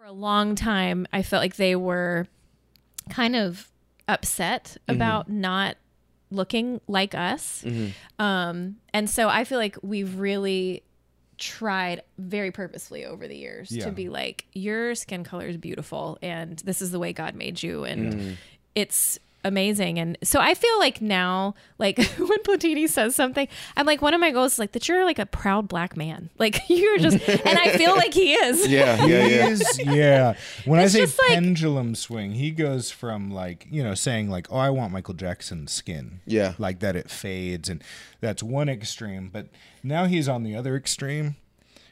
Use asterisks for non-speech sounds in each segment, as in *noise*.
For a long time, I felt like they were kind of upset mm-hmm. about not looking like us. Mm-hmm. Um, and so I feel like we've really tried very purposefully over the years Yeah. to be like, your skin color is beautiful and this is the way God made you. And mm-hmm. it's amazing. And so I feel like now, like *laughs* when Platini says something, I'm like, one of my goals is like that you're like a proud black man. *laughs* Like you're just, and I feel like he is. *laughs* Yeah, yeah, He yeah. is, yeah. When It's I say just like- pendulum swing, he goes from like, you know, saying like, oh, I want Michael Jackson's skin. Yeah. Like that it fades. And that's one extreme. But now he's on the other extreme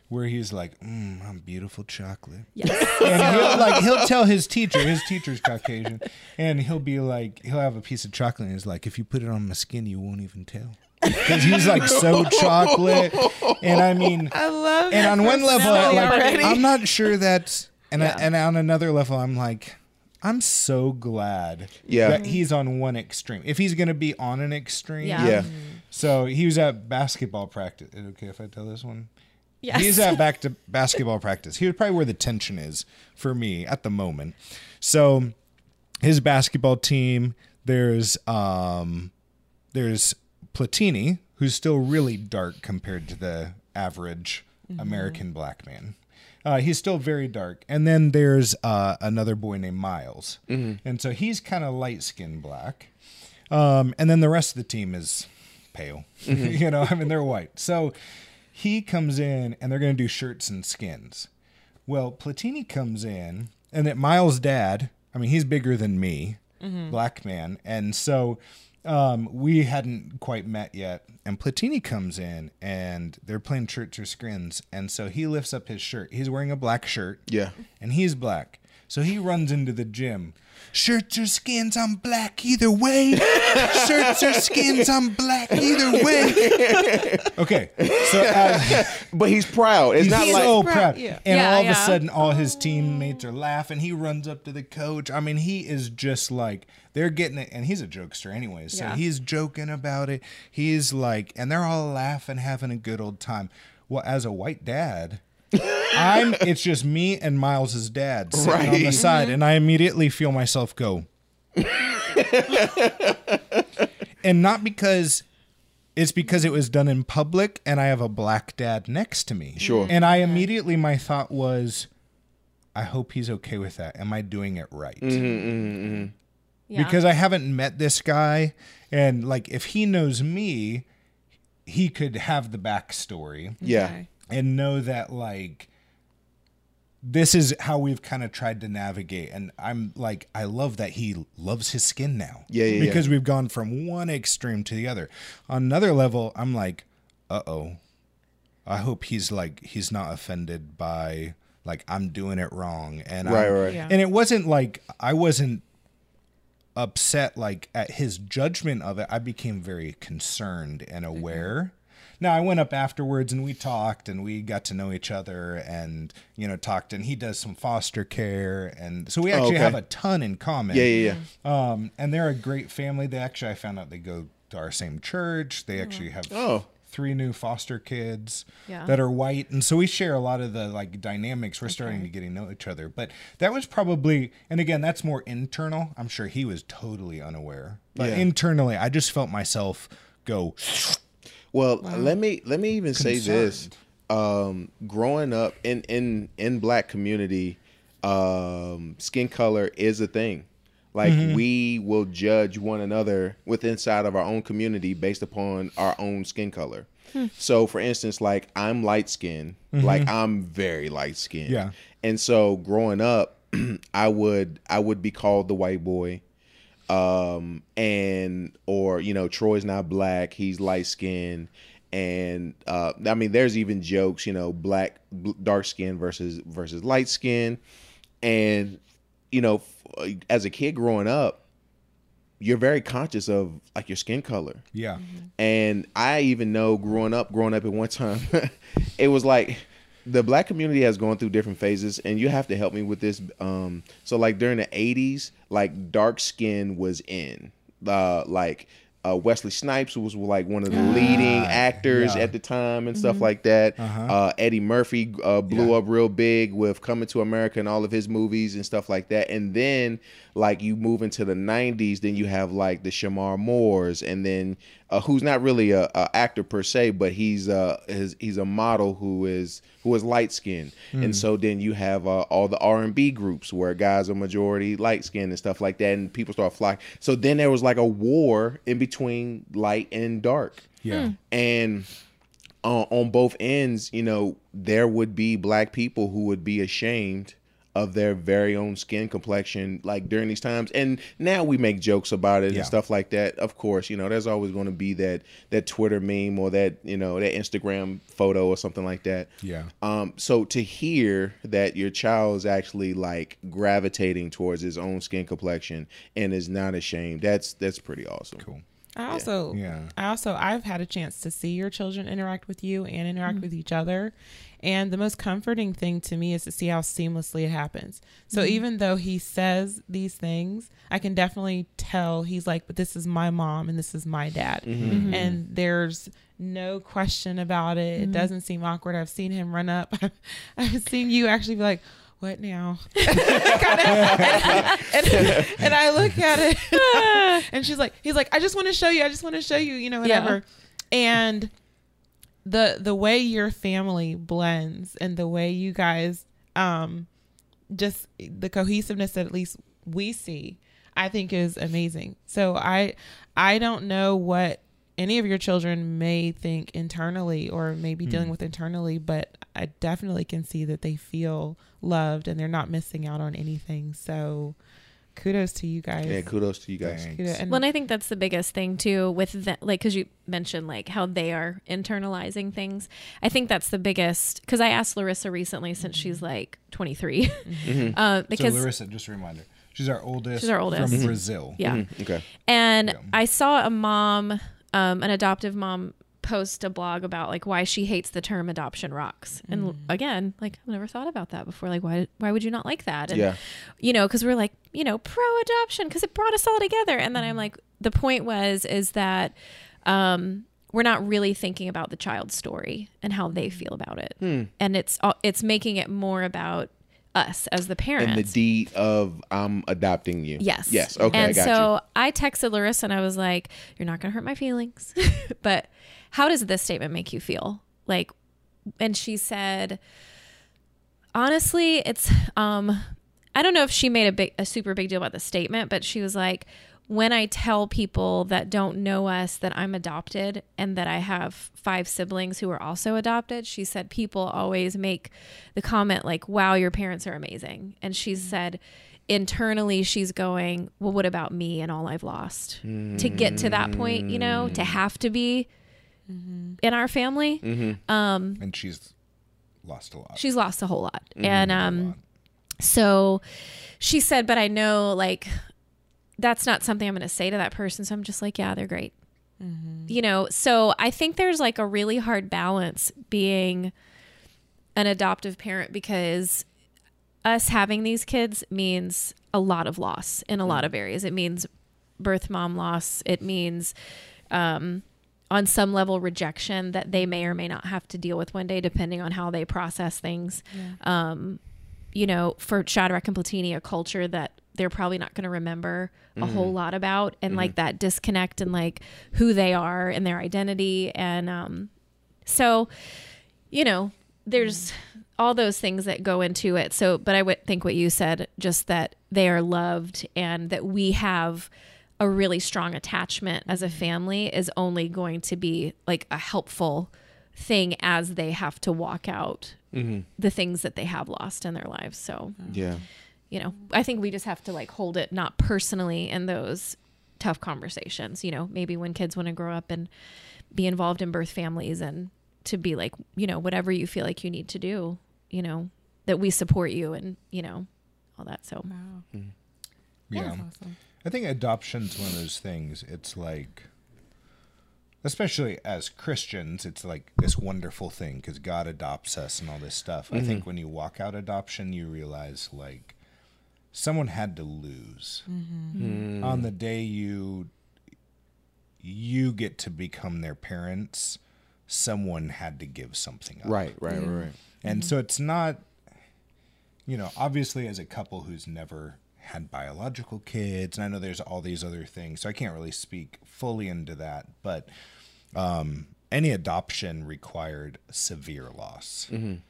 where he's like, mm, I'm beautiful chocolate. Yes. And he'll like, he'll tell his teacher, his teacher's Caucasian, and he'll be like, he'll have a piece of chocolate and he's like, if you put it on my skin, you won't even tell. Because he's like so *laughs* chocolate. And I mean, I love it. and on one level, like already. I'm not sure that's, and Yeah. I, and on another level, I'm like, I'm so glad Yeah. that he's on one extreme. If he's gonna be on an extreme, Yeah. Yeah. So he was at basketball practice. Okay if I tell this one? Yes. He's at back to basketball practice. He was probably where the tension is for me at the moment. So his basketball team, there's um there's Platini, who's still really dark compared to the average American black man. Uh, he's still very dark. And then there's uh, another boy named Miles. And so he's kind of light skinned black. Um, and then the rest of the team is pale. *laughs* you know, I mean, they're white. So he comes in and they're going to do shirts and skins. Well, Platini comes in, and that Miles' dad, I mean, he's bigger than me, black man. And so um, we hadn't quite met yet. And Platini comes in, and they're playing shirts or skins. And so he lifts up his shirt. He's wearing a black shirt Yeah. and he's black. So he runs into the gym. Shirts or skins, I'm black either way. Shirts or skins, I'm black either way. Okay, so uh, *laughs* But he's proud. It's he's not like so proud, proud, yeah. and Yeah, all of a sudden, all his teammates are laughing. He runs up to the coach. I mean, he is just like they're getting it, and he's a jokester anyway. So Yeah. he's joking about it. He's like, and they're all laughing, having a good old time. Well, as a white dad. I'm. It's just me and Miles's dad sitting on the Right. side, and I mm-hmm. immediately feel myself go. and not because it's because it was done in public, and I have a black dad next to me. Sure. And I immediately my thought was, I hope he's okay with that. Am I doing it right? Mm-hmm, mm-hmm, mm-hmm, Yeah. Because I haven't met this guy, and like if he knows me, he could have the backstory yeah. Okay. And know that like this is how we've kind of tried to navigate and i'm like i love that he loves his skin now. Yeah, yeah, because we've gone from one extreme to the other. On another level i'm like uh-oh. I hope he's like he's not offended by like i'm doing it wrong. And Right, I'm- right. Yeah. and it wasn't like i wasn't upset like at his judgment of it. I became very concerned and mm-hmm. aware now i went up afterwards and we talked and we got to know each other and you know talked and he does some foster care and so we actually okay. have a ton in common Yeah, yeah, yeah. um and they're a great family they actually i found out they go to our same church they actually have Oh. three new foster kids Yeah. that are white and so we share a lot of the like dynamics we're starting to getting to know each other but that was probably and again that's more internal i'm sure he was totally unaware but Yeah. internally i just felt myself go Well, let me let me even say this. Um, growing up in in in black community, um, skin color is a thing. Like we will judge one another with inside of our own community based upon our own skin color. So, for instance, like I'm light skinned, like I'm very light skinned. Yeah. And so, growing up, *clears throat* I would I would be called the white boy um and or you know troy's not black he's light skinned and uh i mean there's even jokes you know black bl- dark skin versus versus light skin and you know f- as a kid growing up you're very conscious of like your skin color. Yeah. And I even know growing up, growing up at one time, *laughs* it was like the black community has gone through different phases, and you have to help me with this. Um, so like during the '80s, like dark skin was in, uh, like uh, Wesley Snipes was like one of the leading actors yeah. at the time and stuff like that. uh Eddie Murphy uh, blew Yeah. up real big with Coming to America and all of his movies and stuff like that. And then like you move into the '90s, then you have like the Shemar Moores, and then uh, who's not really a, a actor per se, but he's uh his, he's a model who is who is light skinned, and so then you have uh, all the R and B groups where guys are majority light skinned and stuff like that, and people start flocking. So then there was like a war in between light and dark Yeah. and uh, on both ends, you know, there would be black people who would be ashamed of their very own skin complexion, like during these times. And now we make jokes about it Yeah. and stuff like that. Of course, you know, there's always going to be that that Twitter meme or that you know that Instagram photo or something like that. Yeah. Um, so to hear that your child is actually like gravitating towards his own skin complexion and is not ashamed, that's that's pretty awesome. Cool. I also, Yeah. I also, I've had a chance to see your children interact with you and interact with mm-hmm. each other, and the most comforting thing to me is to see how seamlessly it happens. So mm-hmm. even though he says these things, I can definitely tell he's like, "But this is my mom and this is my dad," mm-hmm. and there's no question about it. It doesn't seem awkward. I've seen him run up. *laughs* I've seen you actually be like. What now? *laughs* and, and I look at it, *laughs* and she's like, he's like, I just want to show you. I just want to show you. You know, Yeah. whatever. And the the way your family blends and the way you guys, um, just the cohesiveness that at least we see, I think is amazing. So I I don't know what any of your children may think internally or may be dealing hmm. with internally, but I definitely can see that they feel loved and they're not missing out on anything. So kudos to you guys. Yeah, kudos to you guys. Kudos- and- Well, and I think that's the biggest thing too with that, like, because you mentioned like how they are internalizing things. I think that's the biggest. Because I asked Larissa recently, since mm-hmm. she's like 23, mm-hmm. *laughs* Mm-hmm. uh, because so Larissa, just a reminder, she's our oldest. She's our oldest. from Brazil. yeah, Okay. and Yeah. I saw a mom, um, an adoptive mom, post a blog about like why she hates the term adoption rocks. And again, like I've never thought about that before. Like why why would you not like that? And Yeah. you know, because we're like, you know, pro adoption because it brought us all together. And then I'm like, the point was is that um, we're not really thinking about the child's story and how they feel about it, and it's all- it's making it more about us as the parents. And the deed of I'm adopting you. Yes. Yes. Okay. And I got so I texted Larissa and I was like, "You're not going to hurt my feelings, *laughs* but how does this statement make you feel?" Like, and she said, "Honestly, it's um, I don't know if she made a big, a super big deal about the statement, but she was like." When I tell people that don't know us that I'm adopted and that I have five siblings who are also adopted, she said people always make the comment like, "Wow, your parents are amazing." And she mm. said internally she's going, "Well, what about me and all I've lost?" To get to that point, you know, to mm. have to be mm-hmm. in our family, mm-hmm. um, and she's lost a lot. she's lost a whole lot. Mm-hmm. And um, so she said, "But I know like that's not something I'm going to say to that person." So I'm just like, "Yeah, they're great." You know, so I think there's like a really hard balance being an adoptive parent because us having these kids means a lot of loss in a lot of areas. It means birth mom loss. It means um, on some level rejection that they may or may not have to deal with one day, depending on how they process things. Um, you know, for Shadrach and Platini, a culture that they're probably not going to remember a mm-hmm. whole lot about, and like mm-hmm. that disconnect and like who they are and their identity, and um, so you know, there's all those things that go into it. So, but I would think what you said, just that they are loved and that we have a really strong attachment as a mm-hmm. family is only going to be like a helpful thing as they have to walk out the things that they have lost in their lives. So, Yeah. You know, I think we just have to like hold it not personally in those tough conversations, you know, maybe when kids want to grow up and be involved in birth families and to be like, you know, whatever you feel like you need to do, you know, that we support you and, you know, all that. So, Wow. Mm-hmm. yeah. That's awesome. I think adoption's one of those things. It's like, especially as Christians, it's like this wonderful thing because God adopts us and all this stuff. I think mm-hmm. when you walk out adoption, you realize like someone had to lose mm-hmm. on the day you you get to become their parents, someone had to give something up. Right, right, right, right. And mm-hmm. so it's not, you know, obviously as a couple who's never had biological kids, and I know there's all these other things, so I can't really speak fully into that, but um, any adoption required severe loss. Mm-hmm. and,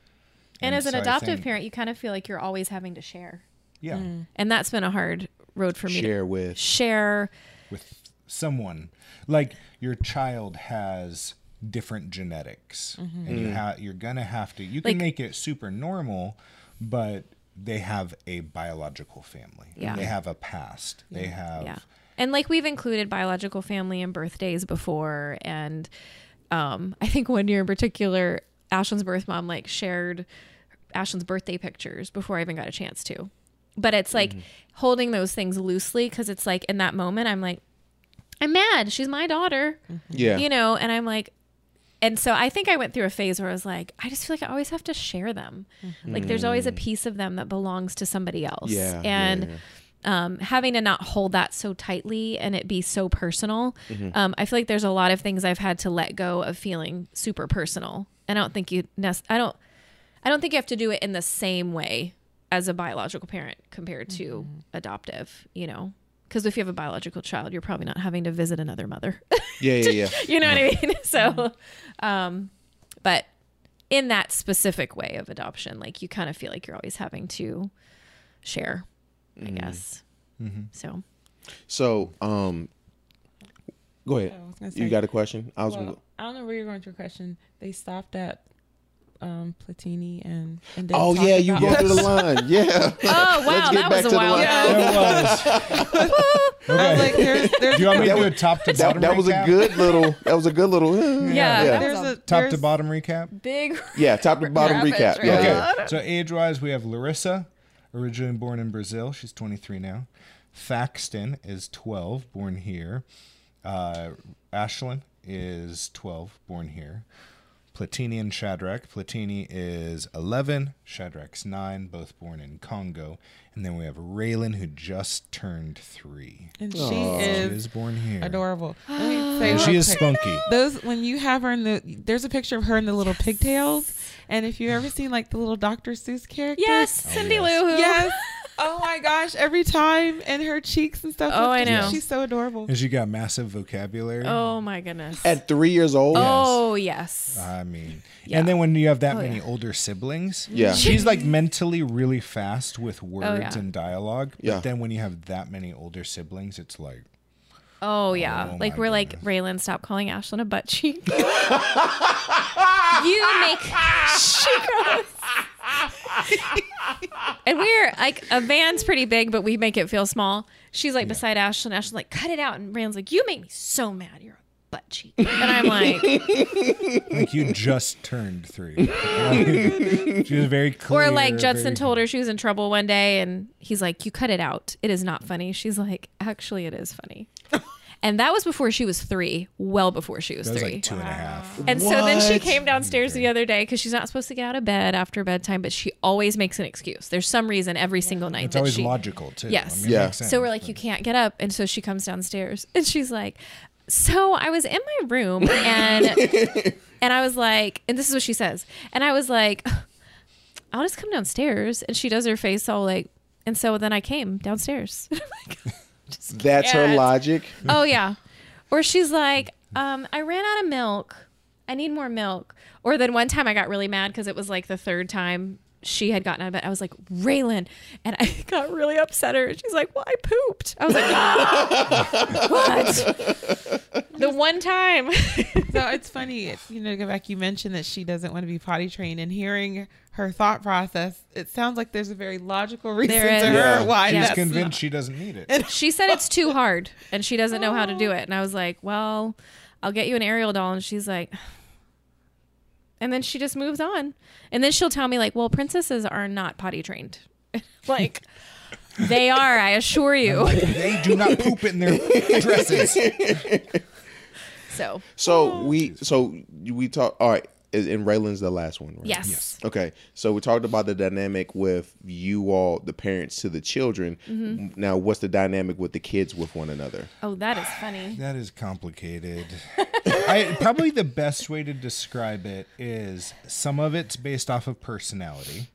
And as an so I adoptive think- parent, you kind of feel like you're always having to share. Yeah. Mm. And that's been a hard road for me Share to with. share. With someone. Like your child has different genetics. Mm-hmm. And you mm. ha- you're going to have to, you can Like- make it super normal, but they have a biological family. Yeah. They have a past. They have. Yeah. And like we've included biological family and birthdays before. And um, I think one year in particular, Ashlyn's birth mom like shared Ashlyn's birthday pictures before I even got a chance to. But it's like holding those things loosely because it's like in that moment, I'm like, I'm mad. She's my daughter. Yeah. You know, and I'm like, and so I think I went through a phase where I was like, I just feel like I always have to share them. Like there's always a piece of them that belongs to somebody else. Yeah, yeah, And yeah. um, having to not hold that so tightly and it be so personal. Mm-hmm. Um, I feel like there's a lot of things I've had to let go of feeling super personal. And I don't think you, nec- I don't, I don't think you have to do it in the same way as a biological parent compared to Mm-hmm. adoptive, you know? Because if you have a biological child, you're probably not having to visit another mother. *laughs* Yeah, yeah, yeah. *laughs* you know what I mean? *laughs* So, um, but in that specific way of adoption, like you kind of feel like you're always having to share, I guess. So, So, um, go ahead. I You got a question? I was Well, gonna. I don't know where you're going with your question. They stopped at um, Platini and and Oh talk yeah, you go through the line. Yeah. *laughs* oh wow, that was a the while line. it was. *laughs* I was like, there's, there's, Do you want me to That do a was- top to bottom that was a good little. That was a good little. Yeah, yeah. that there's was a top to bottom recap. Big. Yeah, top to *laughs* bottom Rapid recap. Yeah, transition. yeah. So age wise, we have Larissa, originally born in Brazil. She's 23 now. Thaxton is 12, born here. Uh, Ashlyn is 12, born here. Platini and Shadrach. Platini is 11. Shadrach's 9, both born in Congo. And then we have Raylan, who just turned 3. and she Aw. She is is born here. adorable. Let me *gasps* say And she is spunky. Those when you have her in the there's a picture of her in the little pigtails, and if you ever seen like the little Dr. Seuss characters, Yes, oh, Cindy yes. Lou Who. yes. Oh my gosh! Every time, and her cheeks and stuff. Oh, look I just- know. She's so adorable. And she got massive vocabulary. Oh my goodness. At three years old. oh yes. I mean, Yeah. and then when you have that Oh, many yeah. older siblings, Yeah. she's like mentally really fast with words Oh, yeah. and dialogue. Yeah. But then when you have that many older siblings, it's like, Oh yeah. Oh, like we're like. Raylan, stop calling Ashlyn a butt cheek. *laughs* you make she goes. and we're like a van's pretty big, but we make it feel small. She's like beside Ashlyn. Ashlyn's like, cut it out. And Raylan's like, you make me so mad. You're a butt cheek. And I'm like, *laughs* like you just turned three. *laughs* she was very clear. or like Judson very- told her she was in trouble one day, and he's like, you cut it out. It is not funny. She's like, actually, it is funny. And that was before she was three, well before she was That was three. like two and a half. And so then she came downstairs the other day because she's not supposed to get out of bed after bedtime, but she always makes an excuse. There's some reason every single night It's that always she. logical too. Yes. I mean, Yeah. sense, So we're like, but- you can't get up, and so she comes downstairs, and she's like, "So I was in my room, and *laughs* and I was like, and this is what she says, and I was like, *sighs* I'll just come downstairs, and she does her face all like, and so then I came downstairs. *laughs* *laughs* That's her can't. logic. *laughs* oh yeah or she's like um i ran out of milk i need more milk or then one time i got really mad because it was like the third time she had gotten out of bed i was like raylan and i *laughs* got really upset at her she's like well i pooped i was like "Ah, what *laughs* the one time *laughs* so it's funny, you know, to go back, you mentioned that she doesn't want to be potty trained, and hearing her thought process, it sounds like there's a very logical reason There to is. her Yeah. why She's convinced not- she doesn't need it. she said it's too hard and she doesn't know how to do it and i was like well i'll get you an Ariel doll and she's like and then she just moves on and then she'll tell me like well princesses are not potty trained *laughs* like they are i assure you *laughs* they do not poop in their *laughs* dresses. so So we so we talk. All right. Is and Raylan's the last one, right? Yes. Yes. Okay, so we talked about the dynamic with you all, the parents to the children. Mm-hmm. Now, what's the dynamic with the kids with one another? Oh, that is funny. That is complicated. *laughs* I probably the best way to describe it is some of it's based off of personality.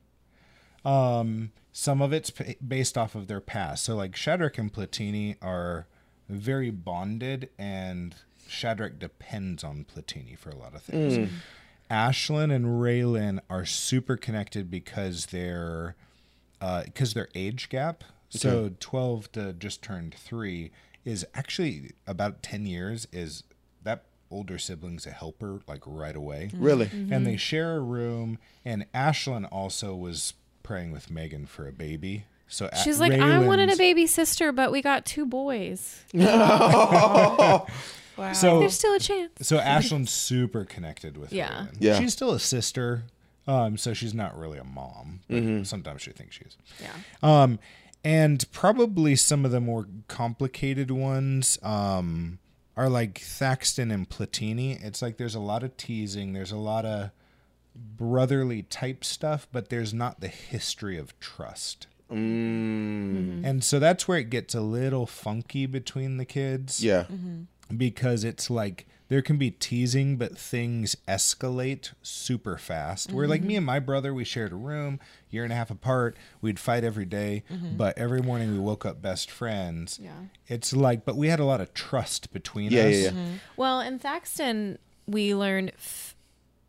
Um, some of it's pa- based off of their past. So like Shadrach and Platini are very bonded, and Shadrach depends on Platini for a lot of things. Ashlyn and Raylan are super connected because they're uh, because their age gap. So twelve to just turned three is actually about ten years. Is that older sibling's a helper like right away? Mm-hmm. Really? Mm-hmm. And they share a room. And Ashlyn also was praying with Megan for a baby. So A- She's like, I wanted a baby sister, but we got two boys. *laughs* *laughs* *laughs* Wow. So There's still a chance. so Ashlyn's super connected with Yeah. Raylan. Yeah. She's still a sister. Um, so she's not really a mom. But Sometimes she thinks she is. Yeah. Um, and probably some of the more complicated ones um, are like Thaxton and Platini. It's like there's a lot of teasing, there's a lot of brotherly type stuff, but there's not the history of trust. Mm, And so that's where it gets a little funky between the kids yeah. Because it's like there can be teasing, but things escalate super fast. Where like me and my brother, we shared a room, year and a half apart. We'd fight every day, mm-hmm. but every morning we woke up best friends. Yeah. It's like, but we had a lot of trust between Yeah, us. yeah, yeah. Well, in Thaxton, we learned f-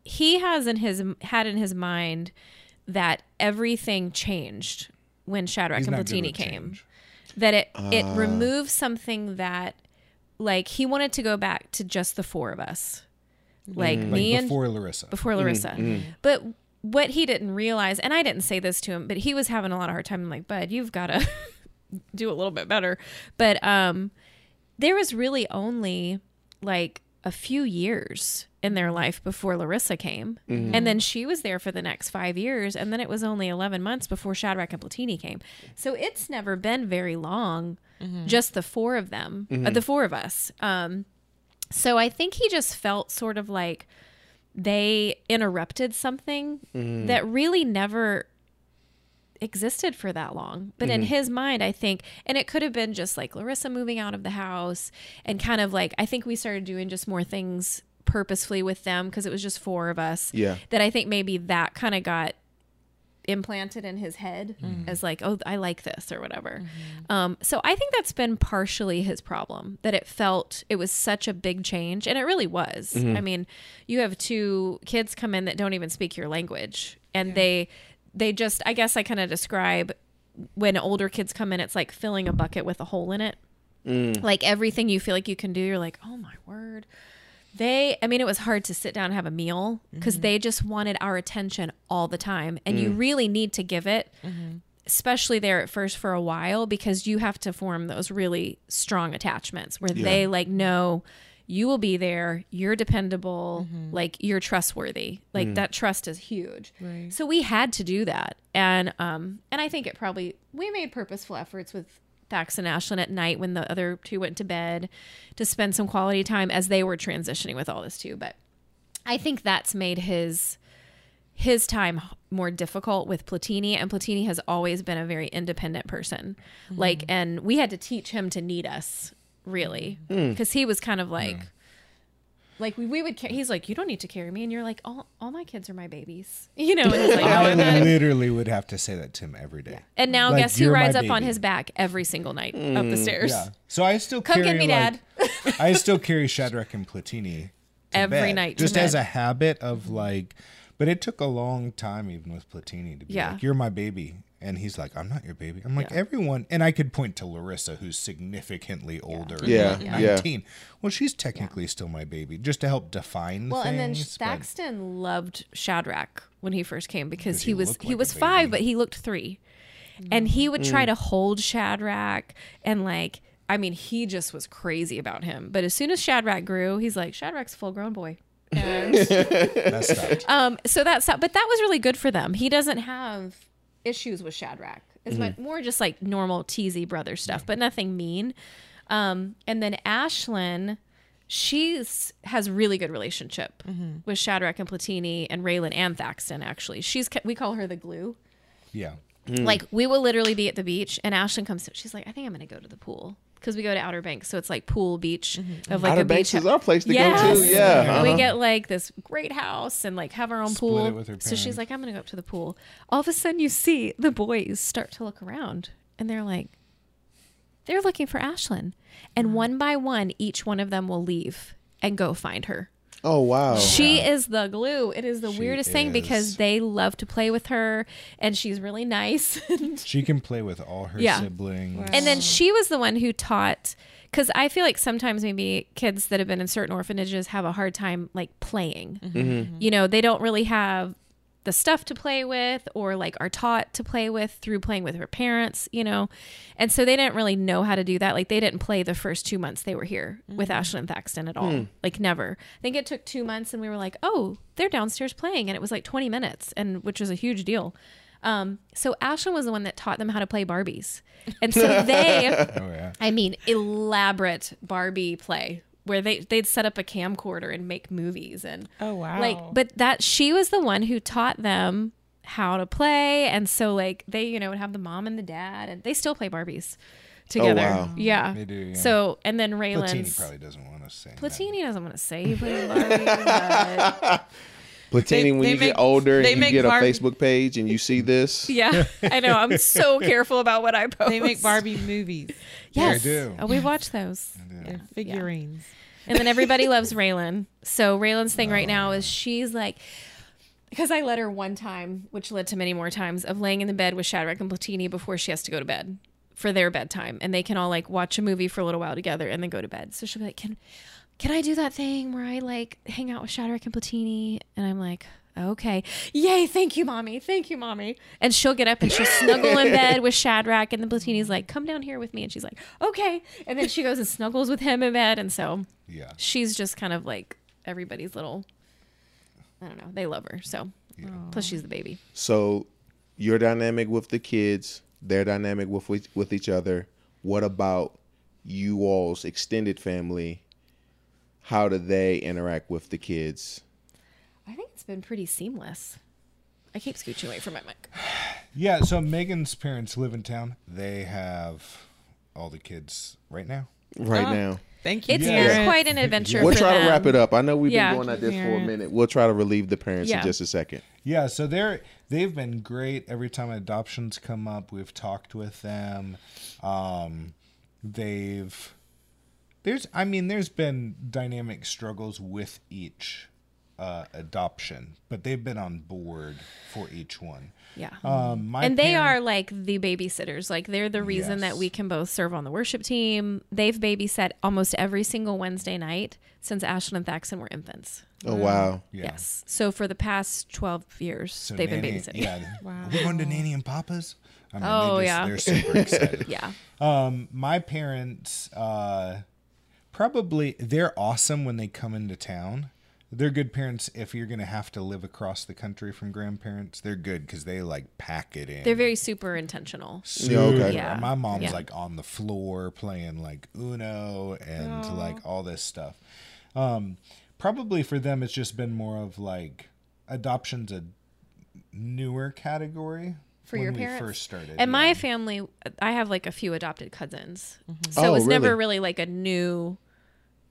he has in his had in his mind that everything changed when Shadrach He's and not Platini came. change. That it it uh. removed something that like he wanted to go back to just the four of us, mm-hmm. like Like me and before Larissa. before mm-hmm. Larissa. Mm-hmm. But what he didn't realize, and I didn't say this to him, but he was having a lot of hard time. I'm like, Bud, you've got to *laughs* do a little bit better. But um, there was really only like a few years in their life before Larissa came. And then she was there for the next five years. And then it was only 11 months before Shadrach and Platini came. So it's never been very long, just the four of them, uh, the four of us. Um, so I think he just felt sort of like they interrupted something that really never existed for that long. But in his mind, I think, and it could have been just like Larissa moving out of the house and kind of like, I think we started doing just more things purposefully with them because it was just four of us. Yeah. That I think maybe that kind of got implanted in his head mm. as like, oh, I like this or whatever. Mm-hmm. Um, so I think that's been partially his problem that it felt it was such a big change, and it really was. Mm-hmm. I mean, you have two kids come in that don't even speak your language, and they they just I guess I kind of describe when older kids come in, it's like filling a bucket with a hole in it. Mm. Like everything you feel like you can do, you're like, oh my word. They, I mean, it was hard to sit down and have a meal because mm-hmm. they just wanted our attention all the time. And you mm. really need to give it, mm-hmm. especially there at first for a while, because you have to form those really strong attachments where they like know you will be there, you're dependable, mm-hmm. like you're trustworthy. Like mm. that trust is huge. Right. So we had to do that. And um and I think it probably we made purposeful efforts with Thax and Ashlyn at night when the other two went to bed to spend some quality time as they were transitioning with all this too. But I think that's made his his time more difficult with Platini and Platini has always been a very independent person. Mm-hmm. Like and we had to teach him to need us really hmm. because he was kind of like like we, we would ca- he's like you don't need to carry me and you're like all, all my kids are my babies *laughs* you know and he's like I oh "No, literally would have to say that to him every day. and now Like, guess who rides up on his back every single night up the mm. stairs Yeah. So I still Come carry get me, like, Dad. I still carry Shadrach and Platini *laughs* Every bed, night just as bed. a habit of like. But it took a long time, even with Platini, to be Yeah. like, "You're my baby," and he's like, "I'm not your baby." I'm like, everyone, and I could point to Larissa, who's significantly older, Yeah, like yeah. 19. Well, she's technically still my baby, just to help define well and then things. but- loved Shadrach when he first came because he, he was looked he like a was five but he looked three and he would Mm. try to hold Shadrach and like I mean he just was crazy about him but as soon as Shadrach grew he's like Shadrach's full grown boy *laughs* and that stopped. Um, so that's but that was really good for them. He doesn't have issues with Shadrach. It's mm-hmm. much more just like normal teasy brother stuff, but nothing mean. Um, and then Ashlyn, she's has really good relationship mm-hmm. with Shadrach and Platini and Raylan and Thaxton. Actually, she's we call her the glue. Yeah. Mm. Like we will literally be at the beach, and Ashlyn comes. To, she's like, I think I'm gonna go to the pool because we go to Outer Banks, so it's like pool beach of like Outer a Banks beach. is our place to Yes. go to. Yeah. We uh-huh. get like this great house and like have our own Split pool. it with her so she's like, I'm gonna go up to the pool. All of a sudden, you see the boys start to look around, and they're like, they're looking for Ashlyn, and one by one, each one of them will leave and go find her. Oh wow. She is the glue. It is the She weirdest thing because they love to play with her, and she's really nice. *laughs* She can play with all her Yeah. siblings. And then she was the one who taught because I feel like sometimes maybe kids that have been in certain orphanages have a hard time like playing. Mm-hmm. You know, they don't really have the stuff to play with or like are taught to play with through playing with her parents, you know. And so they didn't really know how to do that. Like they didn't play the first two months they were here with Ashlyn and Thaxton at all. Like never. I think it took two months and we were like, oh, they're downstairs playing. And it was like 20 minutes and which was a huge deal. Um, so Ashlyn was the one that taught them how to play Barbies. And so *laughs* they oh yeah. I mean, elaborate Barbie play where they they'd set up a camcorder and make movies and Oh wow. like but that she was the one who taught them how to play and so like they you know would have the mom and the dad and they still play Barbies together. Oh, wow. Yeah. They do, yeah. So and then Platini Raylan's probably doesn't want to say. that. Platini doesn't want to say he plays *laughs* Barbie, but Platini, They- when they you make- get older and you make get a Facebook page and you see this, yeah, I know. I'm so *laughs* careful about what I post. they make Barbie movies Yes, They do. Oh, we watch those. and figurines. And then everybody loves Raylan. So Raylan's thing right now is she's like, because I let her one time, which led to many more times, of laying in the bed with Shadrach and Platini before she has to go to bed for their bedtime, and they can all like watch a movie for a little while together and then go to bed. So she'll be like, "Can, can I do that thing where I like hang out with Shadrach and Platini?" And I'm like. Okay. Yay. Thank you, mommy. Thank you, mommy. And she'll get up and she'll snuggle in bed with *laughs* Shadrach. And the Platini's like, come down here with me. And she's like, okay. And then she goes and snuggles with him in bed. And so Yeah. she's just kind of like everybody's little I don't know. They love her. So plus she's the baby. so your dynamic with the kids, their dynamic with with, with each other. What about you all's extended family? How do they interact with the kids? I think it's been pretty seamless. I keep scooching away from my mic. Yeah. So Megan's parents live in town. They have all the kids right now. Right Oh. now. Thank you. It's Yeah. been quite an adventure. We'll for try to them. wrap it up. I know we've Yeah. been going at this for a Parents. minute. We'll try to relieve the parents Yeah. in just a second. Yeah, so they're they've been great. Every time adoptions come up, we've talked with them. Um, they've there's I mean there's been dynamic struggles with each uh, adoption, but they've been on board for each one. Yeah. Um, my and they parent- are like the babysitters. Like they're the reason that we can both serve on the worship team. They've babysat almost every single Wednesday night since Ashlyn and Thaxton were infants. Oh wow. yeah. Yes. So for the past 12 years, So they've nanny, been babysitting. Yeah. *laughs* Wow. Are we going to Nanny and Papa's? I mean, Oh, they yeah. They're super *laughs* excited. Yeah. Um, my parents, uh, probably they're awesome when they come into town. They're good parents if you're gonna have to live across the country from grandparents. They're good because they like pack it in. They're very super intentional. Yeah, okay. Yeah. My mom's Yeah. like on the floor playing like Uno and Aw. like all this stuff. Um, probably for them, it's just been more of like adoption's a newer category For when your we parents? first started. And my family, I have like a few adopted cousins, so Oh, it was never really? really like a new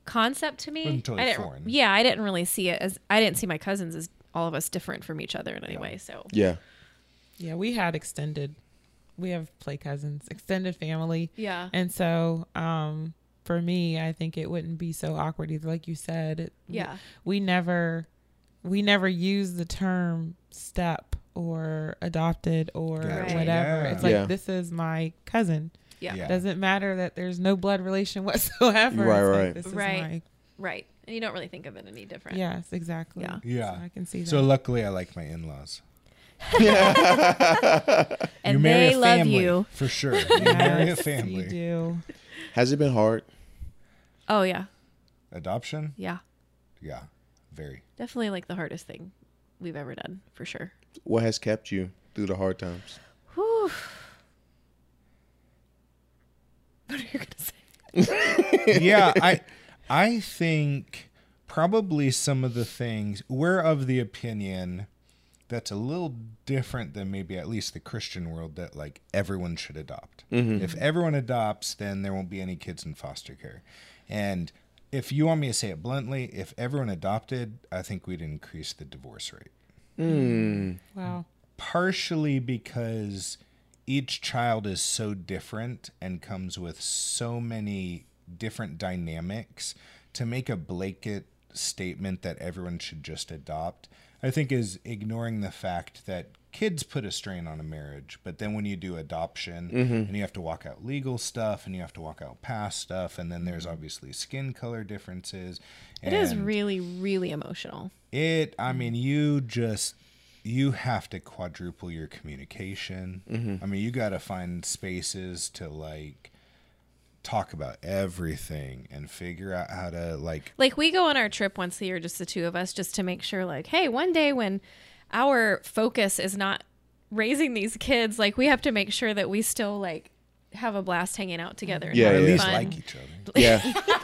concept to me. Totally I didn't, foreign. Yeah, I didn't really see it as I didn't see my cousins as all of us different from each other in any way. So Yeah. Yeah, we had extended. We have play cousins, extended family, yeah, and so um, for me, I think it wouldn't be so awkward either. Like you said, it, yeah, we never, we never use the term step or adopted or Gotcha. whatever. Yeah. It's like Yeah. this is my cousin. Yeah, Yeah. Doesn't matter that there's no blood relation *laughs* whatsoever. Right, It's like, right. this is Right. my- right. And you don't really think of it any different. yes, exactly. Yeah. Yeah. So I can see that. So luckily, I like my in-laws. yeah. *laughs* and you marry they a love you. for sure. *laughs* You marry a family. You do. Has it been hard? Oh yeah, Adoption, yeah, yeah, very. definitely like the hardest thing we've ever done for sure. What has kept you through the hard times? Whew. *laughs* What are you gonna say? yeah, *laughs* I I think probably some of the things we're of the opinion that's a little different than maybe at least the Christian world that like everyone should adopt. If everyone adopts, then there won't be any kids in foster care. And if you want me to say it bluntly, if everyone adopted, I think we'd increase the divorce rate. Mm. Wow. partially because each child is so different and comes with so many different dynamics to make a blanket statement that everyone should just adopt i think is ignoring the fact that kids put a strain on a marriage but then when you do adoption mm-hmm. and you have to walk out legal stuff and you have to walk out past stuff and then there's obviously skin color differences It is really, really emotional. it, I mean, you just you have to quadruple your communication. Mm-hmm. I mean, you got to find spaces to like talk about everything and figure out how to like Like we go on our trip once a year, just the two of us, just to make sure, like, hey, one day when our focus is not raising these kids, like we have to make sure that we still like have a blast hanging out together. and Yeah, or at least fun. like each other. *laughs* Yeah.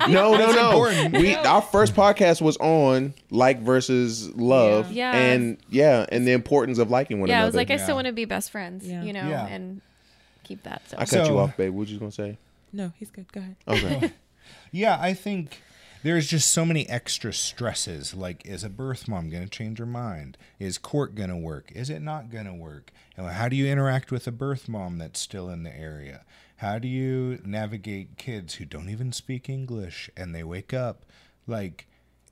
No, no, no. We our first podcast was on like versus love. Yeah. And yeah, and the importance of liking one yeah, I was like, I still want to be best friends, Yeah. you know, Yeah. and keep that. So I cut you off, babe. What you gonna say? No, he's good. Go ahead. Okay. *laughs* Yeah, I think there's just so many extra stresses. Like, is a birth mom going to change her mind? Is court going to work? Is it not going to work? And how do you interact with a birth mom that's still in the area? How do you navigate kids who don't even speak English and they wake up? Like,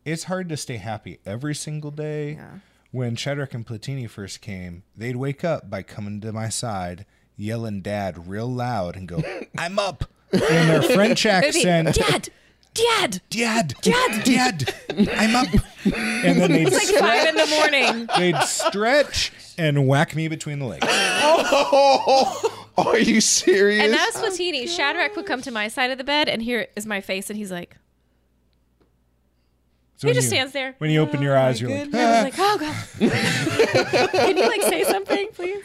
it's hard to stay happy every single day. Yeah. When Shadrach and Platini first came, they'd wake up by coming to my side, yelling dad real loud, and go, *laughs* I'm up. In their French accent. Dad, Dad. Dad, Dad, Dad, I'm up. And then they'd, It's like five in the morning. they'd stretch and whack me between the legs. oh, are you serious? And that's Platini. Shadrach would come to my side of the bed, and here is my face, and he's like, So he when just you- stands there. When you open your Oh, eyes, you're like, oh, goodness. Ah. I was like, oh god. Can you like say something, please?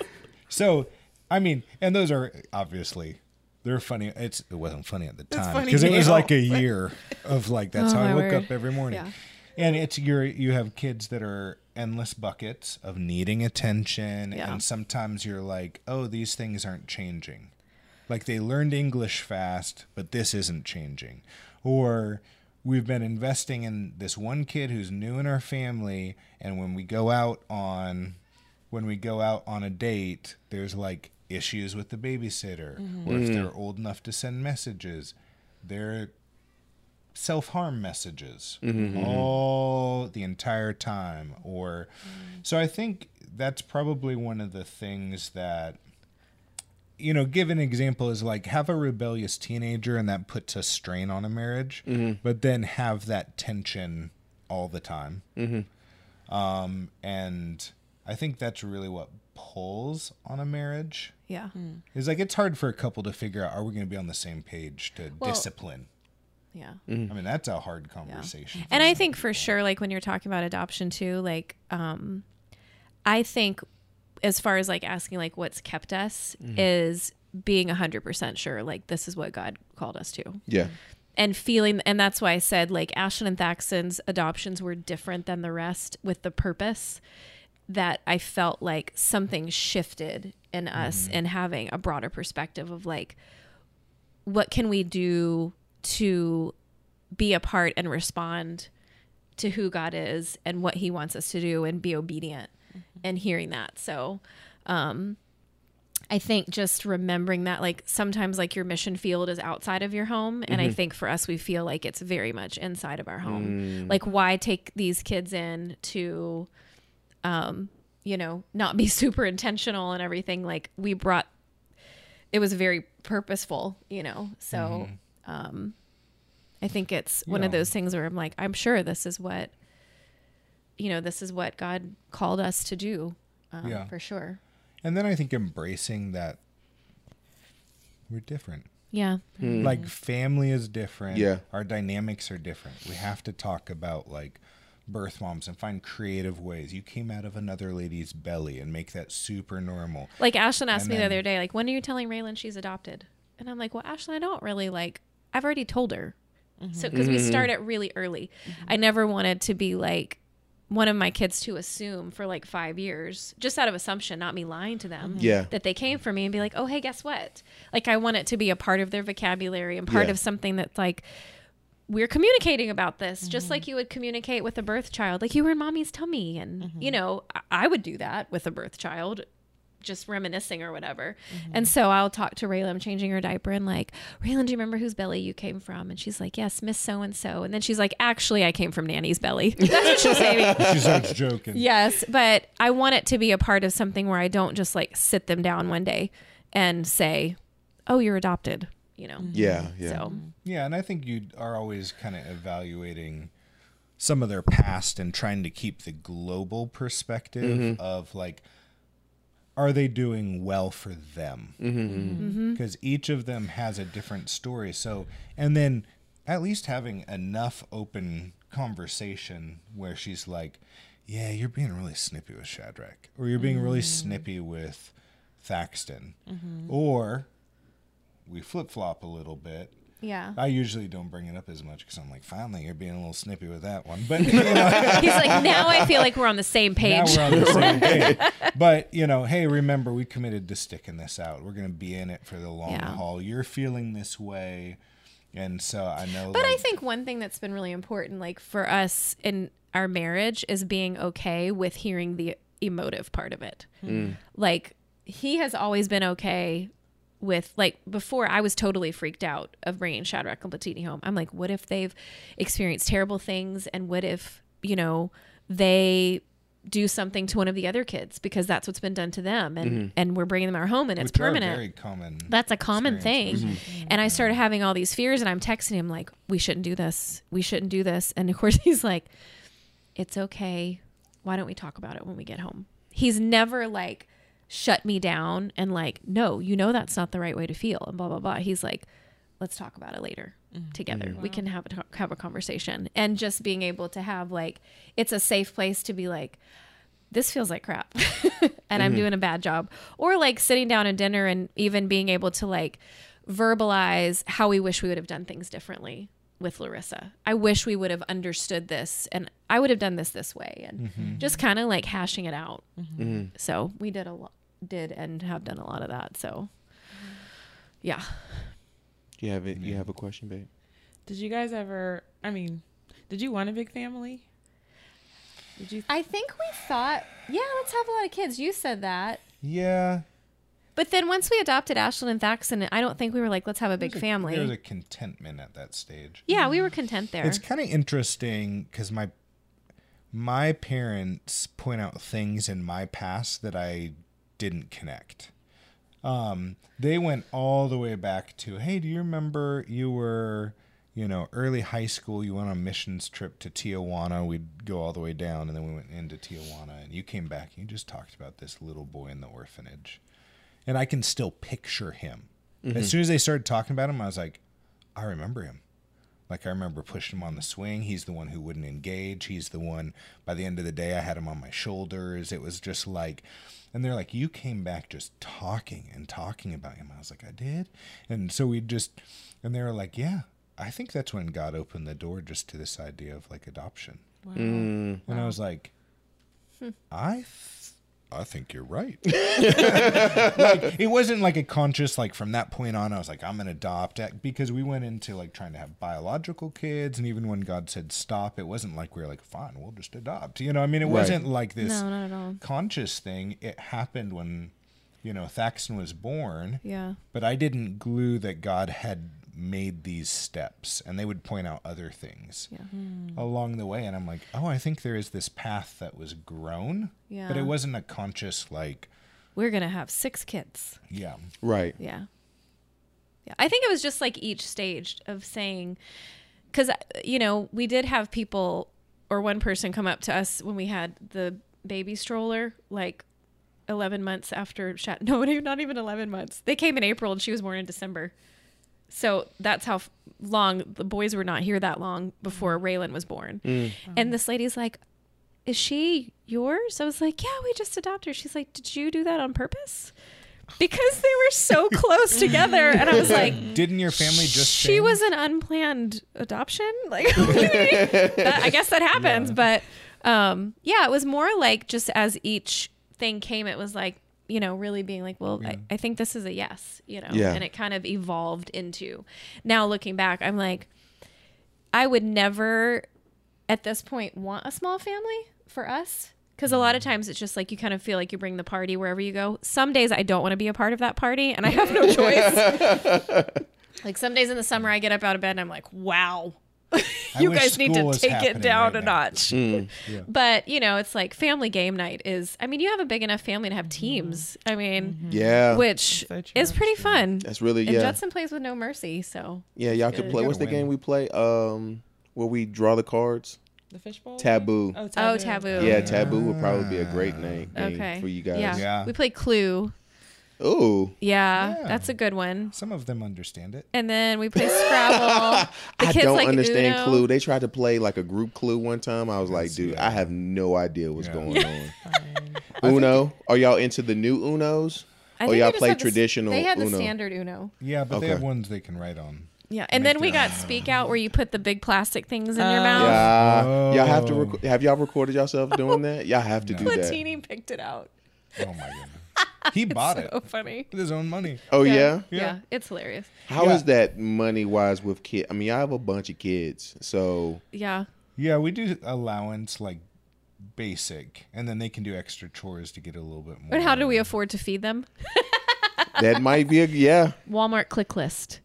so. I mean, and those are obviously they're funny. It's it wasn't funny at the time because it was like a *laughs* year of like that's Oh, how I oh, woke word. up every morning. Yeah. And it's you're you have kids that are endless buckets of needing attention, Yeah. and sometimes you're like, oh, these things aren't changing. Like they learned English fast, but this isn't changing. Or we've been investing in this one kid who's new in our family, and when we go out on when we go out on a date, there's like issues with the babysitter, mm-hmm. or if mm-hmm. they're old enough to send messages, they're self harm messages mm-hmm. all the entire time. Or so I think that's probably one of the things that you know, give an example is like have a rebellious teenager and that puts a strain on a marriage, but then have that tension all the time. Um, and I think that's really what pulls on a marriage. Yeah. Hmm. Is like it's hard for a couple to figure out are we going to be on the same page to Well- discipline. Yeah. Mm-hmm. I mean, that's a hard conversation. for And I some think for sure, like when you're talking about adoption too, like um I think as far as like asking like what's kept us mm-hmm. is being hundred percent sure like this is what God called us to. yeah. And feeling and that's why I said like Ashton and Thaxton's adoptions were different than the rest with the purpose that I felt like something shifted in mm-hmm. us and having a broader perspective of like what can we do to be a part and respond to who God is and what he wants us to do and be obedient mm-hmm. and hearing that. So, um I think just remembering that like sometimes like your mission field is outside of your home and I mm-hmm. think for us we feel like it's very much inside of our home. Mm. Like why take these kids in to um you know, not be *laughs* super intentional and everything like we brought it was very purposeful, you know. So, um I think it's one of those things where I'm like I'm sure this is what you know, this is what God called us to do. Um, Yeah. for sure. And then I think embracing that we're different. Yeah. Like family is different. Yeah. Our dynamics are different. We have to talk about like birth moms and find creative ways. You came out of another lady's belly and make that super normal. Like Ashlyn asked And me the other day, like, when are you telling Raylan she's adopted? And I'm like, well, Ashlyn, I don't really like. I've already told her. Mm-hmm. So because we mm-hmm. start it really early, Mm-hmm. I never wanted to be like one of my kids to assume for like five years, just out of assumption, not me lying to them, mm-hmm. Yeah. that they came for me and be like, oh hey, guess what? Like I want it to be a part of their vocabulary and part Yeah. of something that's like we're communicating about this just like mm-hmm. you would communicate with a birth child. Like you were in mommy's tummy and you mm-hmm. know I, would do that with a birth child just reminiscing or whatever. Mm-hmm. And so i'll talk to raylan i'm changing her diaper and like raylan do you remember whose belly you came from? And she's like yes miss so and so and then she's like actually i came from nanny's belly. *laughs* That's what she'll say to me She starts *laughs* joking. yes but i want it to be a part of something where i don't just like sit them down one day and say oh you're adopted you know? Mm-hmm. Yeah, yeah. so. Mm-hmm. Yeah, and I think you are always kind of evaluating some of their past and trying to keep the global perspective mm-hmm. of like, are they doing well for them? Because each of them has a different story. So, and then at least having enough open conversation where she's like, yeah, you're being really snippy with Shadrach, or you're being really mm. snippy with Thaxton, or we flip flop a little bit. yeah I usually don't bring it up as much because I'm like, finally, you're being a little snippy with that one. But *laughs* you know, He's like, now I feel like we're on the same page. now we're on the same *laughs* page. But you know, hey, remember, we committed to sticking this out. We're gonna be in it for the long Yeah. haul. You're feeling this way, and so I know. But I think one thing that's been really important, like for us in our marriage, is being okay with hearing the emotive part of it. Mm. Like he has always been okay with like before I was totally freaked out of bringing Shadrach and Platini home. I'm like, what if they've experienced terrible things, and what if you know they do something to one of the other kids because that's what's been done to them, and mm-hmm. and we're bringing them our home and it's which are permanent. very common. That's a common thing. experiences. And I started having all these fears and I'm texting him like, we shouldn't do this. We shouldn't do this. And of course *laughs* he's like, it's okay. Why don't we talk about it when we get home? He's never like shut me down and like, no, you know that's not the right way to feel and blah blah blah. He's like, let's talk about it later mm-hmm. together. Mm-hmm. We can have a talk, have a conversation. And just being able to have like it's a safe place to be like this feels like crap *laughs* and I'm mm-hmm. doing a bad job. Or like sitting down at dinner and even being able to like verbalize how we wish we would have done things differently with Larissa. I wish we would have understood this and I would have done this this way and mm-hmm. just kind of like hashing it out. Mm-hmm. Mm-hmm. So we did a lot, did and have done a lot of that. So yeah. You have it. You have a question, babe. Did you guys ever? I mean, did you want a big family? Did you? I think we thought, yeah, let's have a lot of kids. You said that. Yeah, But then once we adopted Ashlyn and Thaxton, I don't think we were like, let's have a big a- family. There's a contentment at that stage. yeah, we were content there. It's kind of interesting because my my parents point out things in my past that I didn't connect. Um, they went all the way back to, hey, do you remember you were, you know, early high school? You went on a missions trip to Tijuana. We'd go all the way down, and then we went into Tijuana, and you came back. and You just talked about this little boy in the orphanage, and I can still picture him. As soon as they started talking about him, I was like, I remember him. Like I remember pushing him on the swing. He's the one who wouldn't engage. He's the one. By the end of the day, I had him on my shoulders. It was just like, and they're like, "You came back just talking and talking about him." I was like, "I did," and so we just, and they were like, "Yeah." I think that's when God opened the door just to this idea of like adoption, Wow. Mm. and I was like, Hmm. I. Th- I think you're right. *laughs* like it wasn't like a conscious like from that point on I was like I'm gonna adopt it because we went into like trying to have biological kids and even when God said stop it wasn't like we were like fine we'll just adopt you know I mean it Right. wasn't like this no, not at all. conscious thing it happened when you know Thaxton was born Yeah. but I didn't glue that God had made these steps and they would point out other things Yeah. Hmm. along the way and I'm like oh I think there is this path that was grown Yeah. but it wasn't a conscious like We're going to have six kids. yeah Right. Yeah. Yeah. I think it was just like each stage of saying, because, uh, you know, we did have people or one person come up to us when we had the baby stroller, like 11 months after, Shat- *laughs* no, not even 11 months. They came in April and she was born in December. So that's how long the boys were not here that long before Raylan was born. And this lady's like, Is she yours? I was like, Yeah, we just adopted her. She's like, Did you do that on purpose? because they were so *laughs* close together. And I was like, Didn't your family just? she change? was an unplanned adoption. *laughs* Like, that, I guess that happens. But um, yeah, it was more like just as each thing came, it was like, you know, really being like, well, I, I think this is a yes, you know, Yeah. and it kind of evolved into now looking back, I'm like, I would never at this point want a small family for us. Because a lot of mm. times it's just like you kind of feel like you bring the party wherever you go. Some days I don't want to be a part of that party and I have no *laughs* choice. like some days in the summer I get up out of bed and I'm like, wow, *laughs* you guys need to take it down right a now. notch. Mm. *laughs* But, you know, it's like family game night is, I mean, you have a big enough family to have teams. I mean, Yeah, which So is pretty fun. that's really And yeah, Judson plays with no mercy. So yeah. Y'all could play. You What's the gotta game we play? Um, where we draw the cards. The fishbowl. Taboo. Oh, Oh, taboo. Yeah, taboo would probably be a great name, name Okay. for you guys. Yeah. Yeah. We play Clue. Oh, Yeah, Yeah. that's a good one. Some of them understand it. And then we play Scrabble. *laughs* The I don't like understand Uno. Clue. They tried to play like a group Clue one time. I was like, dude, I have no idea what's Yeah. going on. *laughs* Uno? Are y'all into the new Unos? I Or y'all play had the s- traditional They had the Uno? standard Uno. Yeah, but they have ones they can write on. Yeah, and then we got Speak Out, where you put the big plastic things in your Oh. mouth. Yeah. Y'all have to Oh. rec- have y'all recorded yourself doing that? Y'all have to *laughs* do that. Platini picked it out. Oh my goodness. He bought So it funny. with his own money. Oh yeah. yeah. Yeah. it's hilarious. How is Yeah. that money wise with kids? I mean, I have a bunch of kids, so Yeah. Yeah, we do allowance like basic, and then they can do extra chores to get a little bit more. But how do we afford to feed them? *laughs* that might be a yeah. Walmart click list.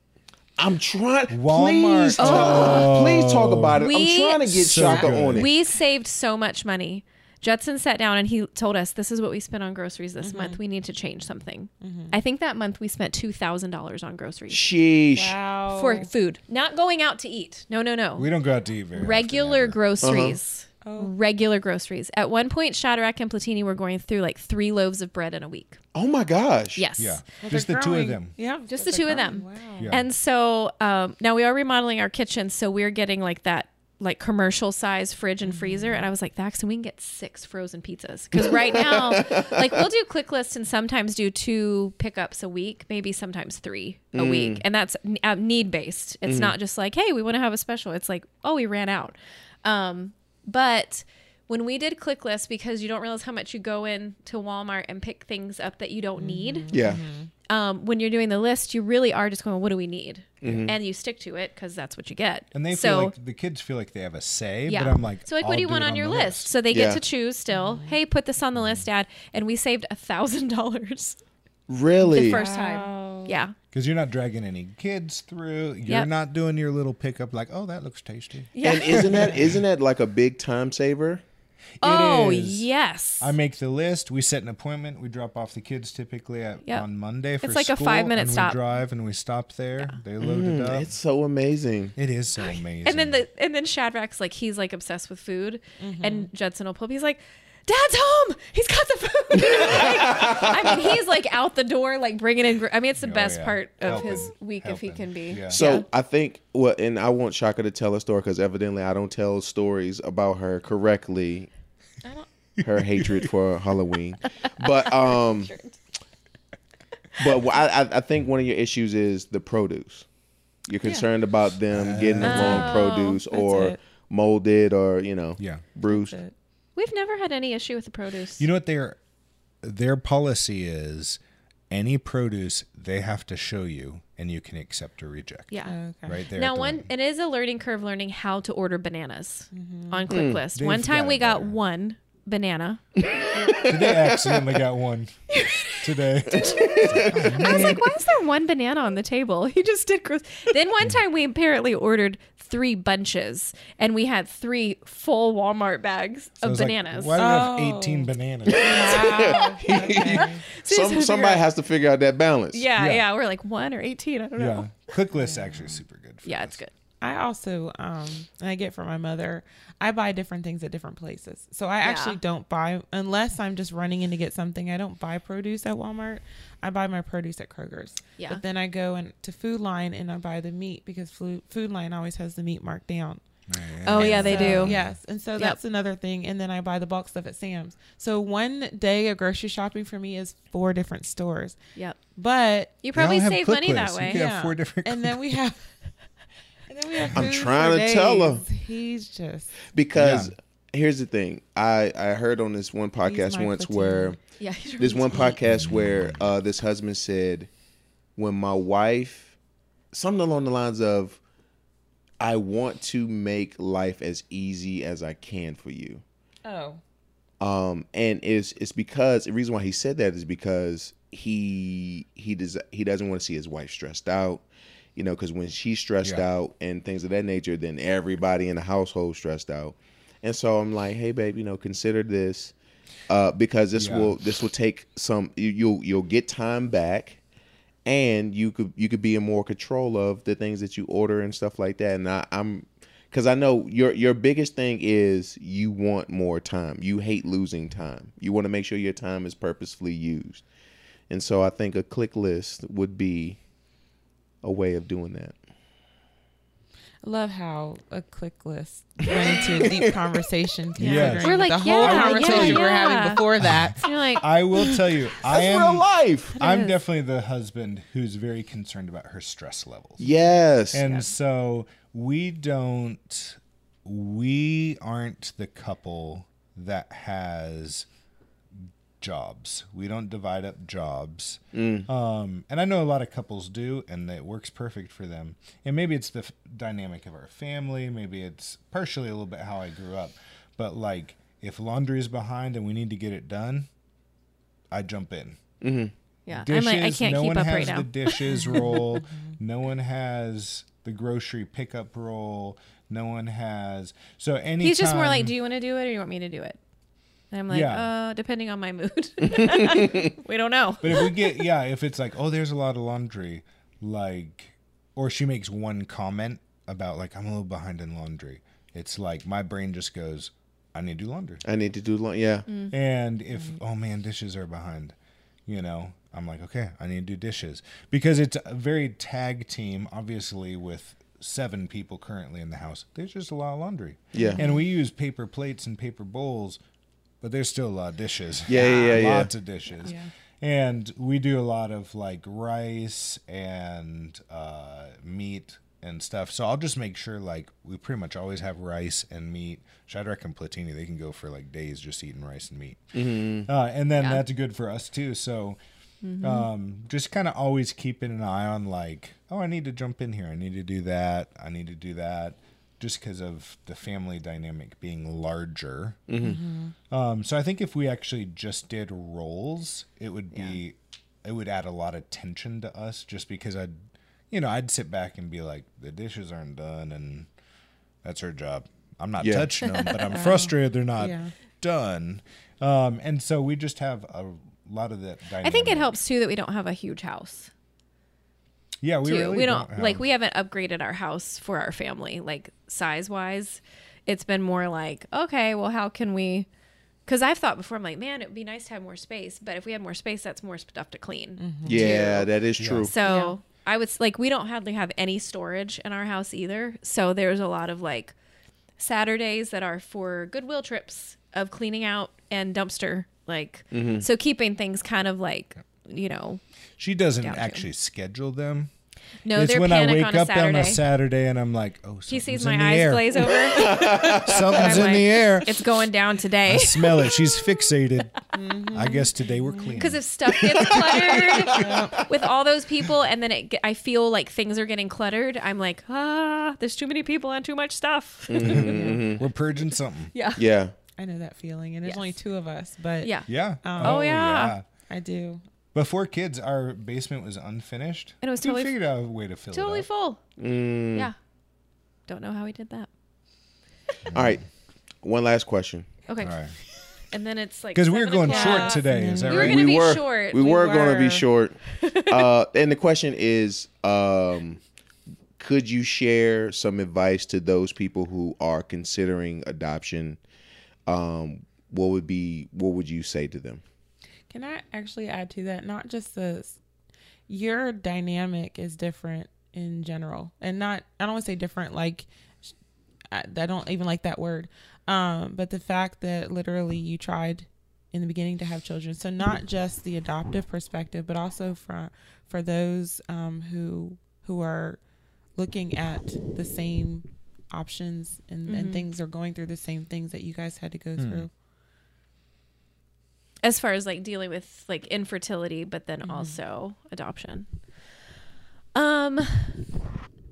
I'm trying. Walmart. Please talk, oh. please talk about it. We- I'm trying to get So Shaka good. on it. We saved so much money. Judson sat down and he told us, "This is what we spent on groceries this month. We need to change something." I think that month we spent two thousand dollars on groceries Sheesh. Wow. for food, not going out to eat. No, no, no. We don't go out to eat very often, regular ever. groceries. Oh. Regular groceries. At one point, Shadrach and Platini were going through like three loaves of bread in a week. Oh my gosh. Yes. Yeah, Well, just the they're two of them. Yeah, Just the two they're of them. Wow. Yeah. And so um, now we are remodeling our kitchen, so we're getting like that like commercial size fridge and freezer. And I was like, Dax, we can get six frozen pizzas because *laughs* right now, like we'll do click lists and sometimes do two pickups a week, maybe sometimes three a week, and that's uh, need based. It's not just like, hey, we want to have a special. It's like, oh, we ran out. Um, but when we did click lists, because you don't realize how much you go in to Walmart and pick things up that you don't need Yeah. Um, when you're doing the list, you really are just going, what do we need? And you stick to it because that's what you get. And they so, feel like the kids feel like they have a say, yeah. but I'm like, so like, I'll what do you do want on your the list? So they get to choose still. Hey, put this on the list, Dad. And we saved a thousand dollars Really? the first Wow. time. Yeah. Because you're not dragging any kids through. You're Yep. not doing your little pickup like, oh, that looks tasty. Yeah. And isn't that *laughs* isn't that like a big time saver? Oh is. yes. I make the list. We set an appointment. We drop off the kids typically at, Yep. on Monday for It's like a five-minute and stop. We drive and we stop there. They load it up. Mm, It's so amazing. It is so amazing. and then the and then Shadrach's like he's like obsessed with food, Mm-hmm. and Judson will pull up. He's like, "Dad's home. He's got the food." Like, *laughs* I mean, he's like out the door, like bringing in. gr- I mean, it's the Oh, best yeah. part of Helping. his week if he can be. Yeah. So Yeah. I think well, and I want Shaka to tell a story because evidently I don't tell stories about her correctly. Her hatred for Halloween, but *laughs* um, but wh- I I- I think one of your issues is the produce. You're concerned about them getting the wrong Oh, produce or molded or you know yeah. bruised. That's it. We've never had any issue with the produce. You know what their their policy is? Any produce they have to show you, and you can accept or reject. yeah. Okay. Right there. Now, the one window. it is a learning curve learning how to order bananas Mm-hmm. on Click List. They've One time got we got better. one banana. *laughs* Today I accidentally got one. *laughs* Today. *laughs* I was like, why is there one banana on the table? He just did gross. Then one time we apparently ordered three bunches and we had three full Walmart bags So of was like, bananas. Why do we have Oh. 18 bananas? Wow. *laughs* Okay. Some, we somebody out- has to figure out that balance. Yeah, Yeah. yeah, We're like one or 18. I don't yeah. know. Click list actually is super good. For Yeah, this. it's good. I also um and I get from my mother. I buy different things at different places. So I actually don't buy unless I'm just running in to get something. I don't buy produce at Walmart. I buy my produce at Kroger's. Yeah. But then I go and to Food Lion and I buy the meat because Food Food Lion always has the meat marked down. Oh yeah, they do. Yes. And so that's another thing. And then I buy the bulk stuff at Sam's. So one day of grocery shopping for me is four different stores. Yep. But You probably save click money that lists. You way. can have four different And then we have and then we have I'm trying for to tell him. He's just because Yeah. here's the thing. I I heard on this one podcast once platoon. where *laughs* Yeah. this one podcast where uh, this husband said, when my wife, something along the lines of, I want to make life as easy as I can for you. Oh. Um, and it's it's because the reason why he said that is because he he does he doesn't want to see his wife stressed out, you know, because when she's stressed Yeah. out and things of that nature, then everybody in the household stressed out. And so I'm like, hey babe, you know, consider this, uh, because this Yeah. will this will take some you, you'll you'll get time back, and you could you could be in more control of the things that you order and stuff like that. And I, I'm because I know your your biggest thing is you want more time. You hate losing time. You want to make sure your time is purposefully used. And so I think a click list would be a way of doing that. I love how a click list went into a deep *laughs* conversation considering Yes. We're like, the whole yeah, conversation yeah, we're yeah. having before that. *laughs* You're like, I will tell you, *laughs* I That's am. real life. I'm definitely the husband who's very concerned about her stress levels. Yes. And so we don't, we aren't the couple that has jobs. We don't divide up jobs. Um, and I know a lot of couples do, and it works perfect for them. And maybe it's the f- dynamic of our family. Maybe it's partially a little bit how I grew up. But like, if laundry is behind and we need to get it done, I jump in yeah. I'm dishes. like, I can't no keep one up has right now. the dishes roll. *laughs* no one has the grocery pickup roll. No one has. So any. He's just more like, do you want to do it or do you want me to do it? And I'm like, Yeah. uh, depending on my mood. *laughs* *laughs* we don't know. But if we get *laughs* yeah, if it's like, oh, there's a lot of laundry, like, or she makes one comment about like I'm a little behind in laundry. It's like my brain just goes, I need to do laundry. I need to do long. Yeah. Mm. And if oh man, dishes are behind, you know, I'm like, okay, I need to do dishes because it's a very tag team, obviously with seven people currently in the house. There's just a lot of laundry. Yeah. And we use paper plates and paper bowls, but there's still a lot of dishes. Yeah, yeah, yeah, *laughs* yeah. Lots of dishes. And we do a lot of like rice and uh, meat and stuff. So I'll just make sure like we pretty much always have rice and meat. Shadrach and Platini, they can go for like days just eating rice and meat. Mm-hmm. Uh, and then Yeah. that's good for us too. So um, just kind of always keeping an eye on like, oh, I need to jump in here. I need to do that. I need to do that. Just because of the family dynamic being larger. Um, so I think if we actually just did roles, it would be, it would add a lot of tension to us. Just because I'd, you know, I'd sit back and be like, the dishes aren't done, and that's her job. I'm not Yeah. touching them, but I'm *laughs* frustrated they're not Yeah. done. Um, and so we just have a lot of that. Dynamic. I think it helps too that we don't have a huge house. Yeah, we too. really we don't, have- like we haven't upgraded our house for our family, like size wise. It's been more like, okay, well, how can we? Because I've thought before, I'm like, man, it would be nice to have more space, but if we had more space, that's more stuff to clean. Yeah, too. that is true. So I would like we don't hardly have any storage in our house either. So there's a lot of like Saturdays that are for goodwill trips of cleaning out and dumpster. Like Mm-hmm. so keeping things kind of like you know She doesn't Down to. actually schedule them. no it's when I wake on up Saturday. on a Saturday and I'm like, oh, she something's sees in my the eyes air. glaze over. *laughs* Something's I'm in the air. It's going down today. I today. smell it. She's *laughs* fixated. I guess today we're clean. Because if stuff gets cluttered *laughs* with all those people, and then it, I feel like things are getting cluttered, I'm like, ah, there's too many people and too much stuff. we're purging something. yeah. Yeah. I know that feeling, and there's Yes. only two of us, but Yeah. Yeah. Um, Oh, yeah. I do. Before kids, our basement was unfinished. And it was we totally- figured out a way to fill Totally it Totally full. Mm. Yeah. Don't know how he did that. *laughs* All right. One last question. Okay. All right. And then it's like Because we were seven going o'clock. short today. Is that We were right? gonna we be were short. We, We were, going to be short. *laughs* uh, and the question is, um, could you share some advice to those people who are considering adoption? Um, what would be what would you say to them? Can I actually add to that? Not just the your dynamic is different in general, and not I don't want to say different like I, I don't even like that word. Um, but the fact that literally you tried in the beginning to have children, so not just the adoptive perspective, but also for for those um, who who are looking at the same options and, and things are going through the same things that you guys had to go through. As far as like dealing with like infertility but then Mm-hmm. also adoption um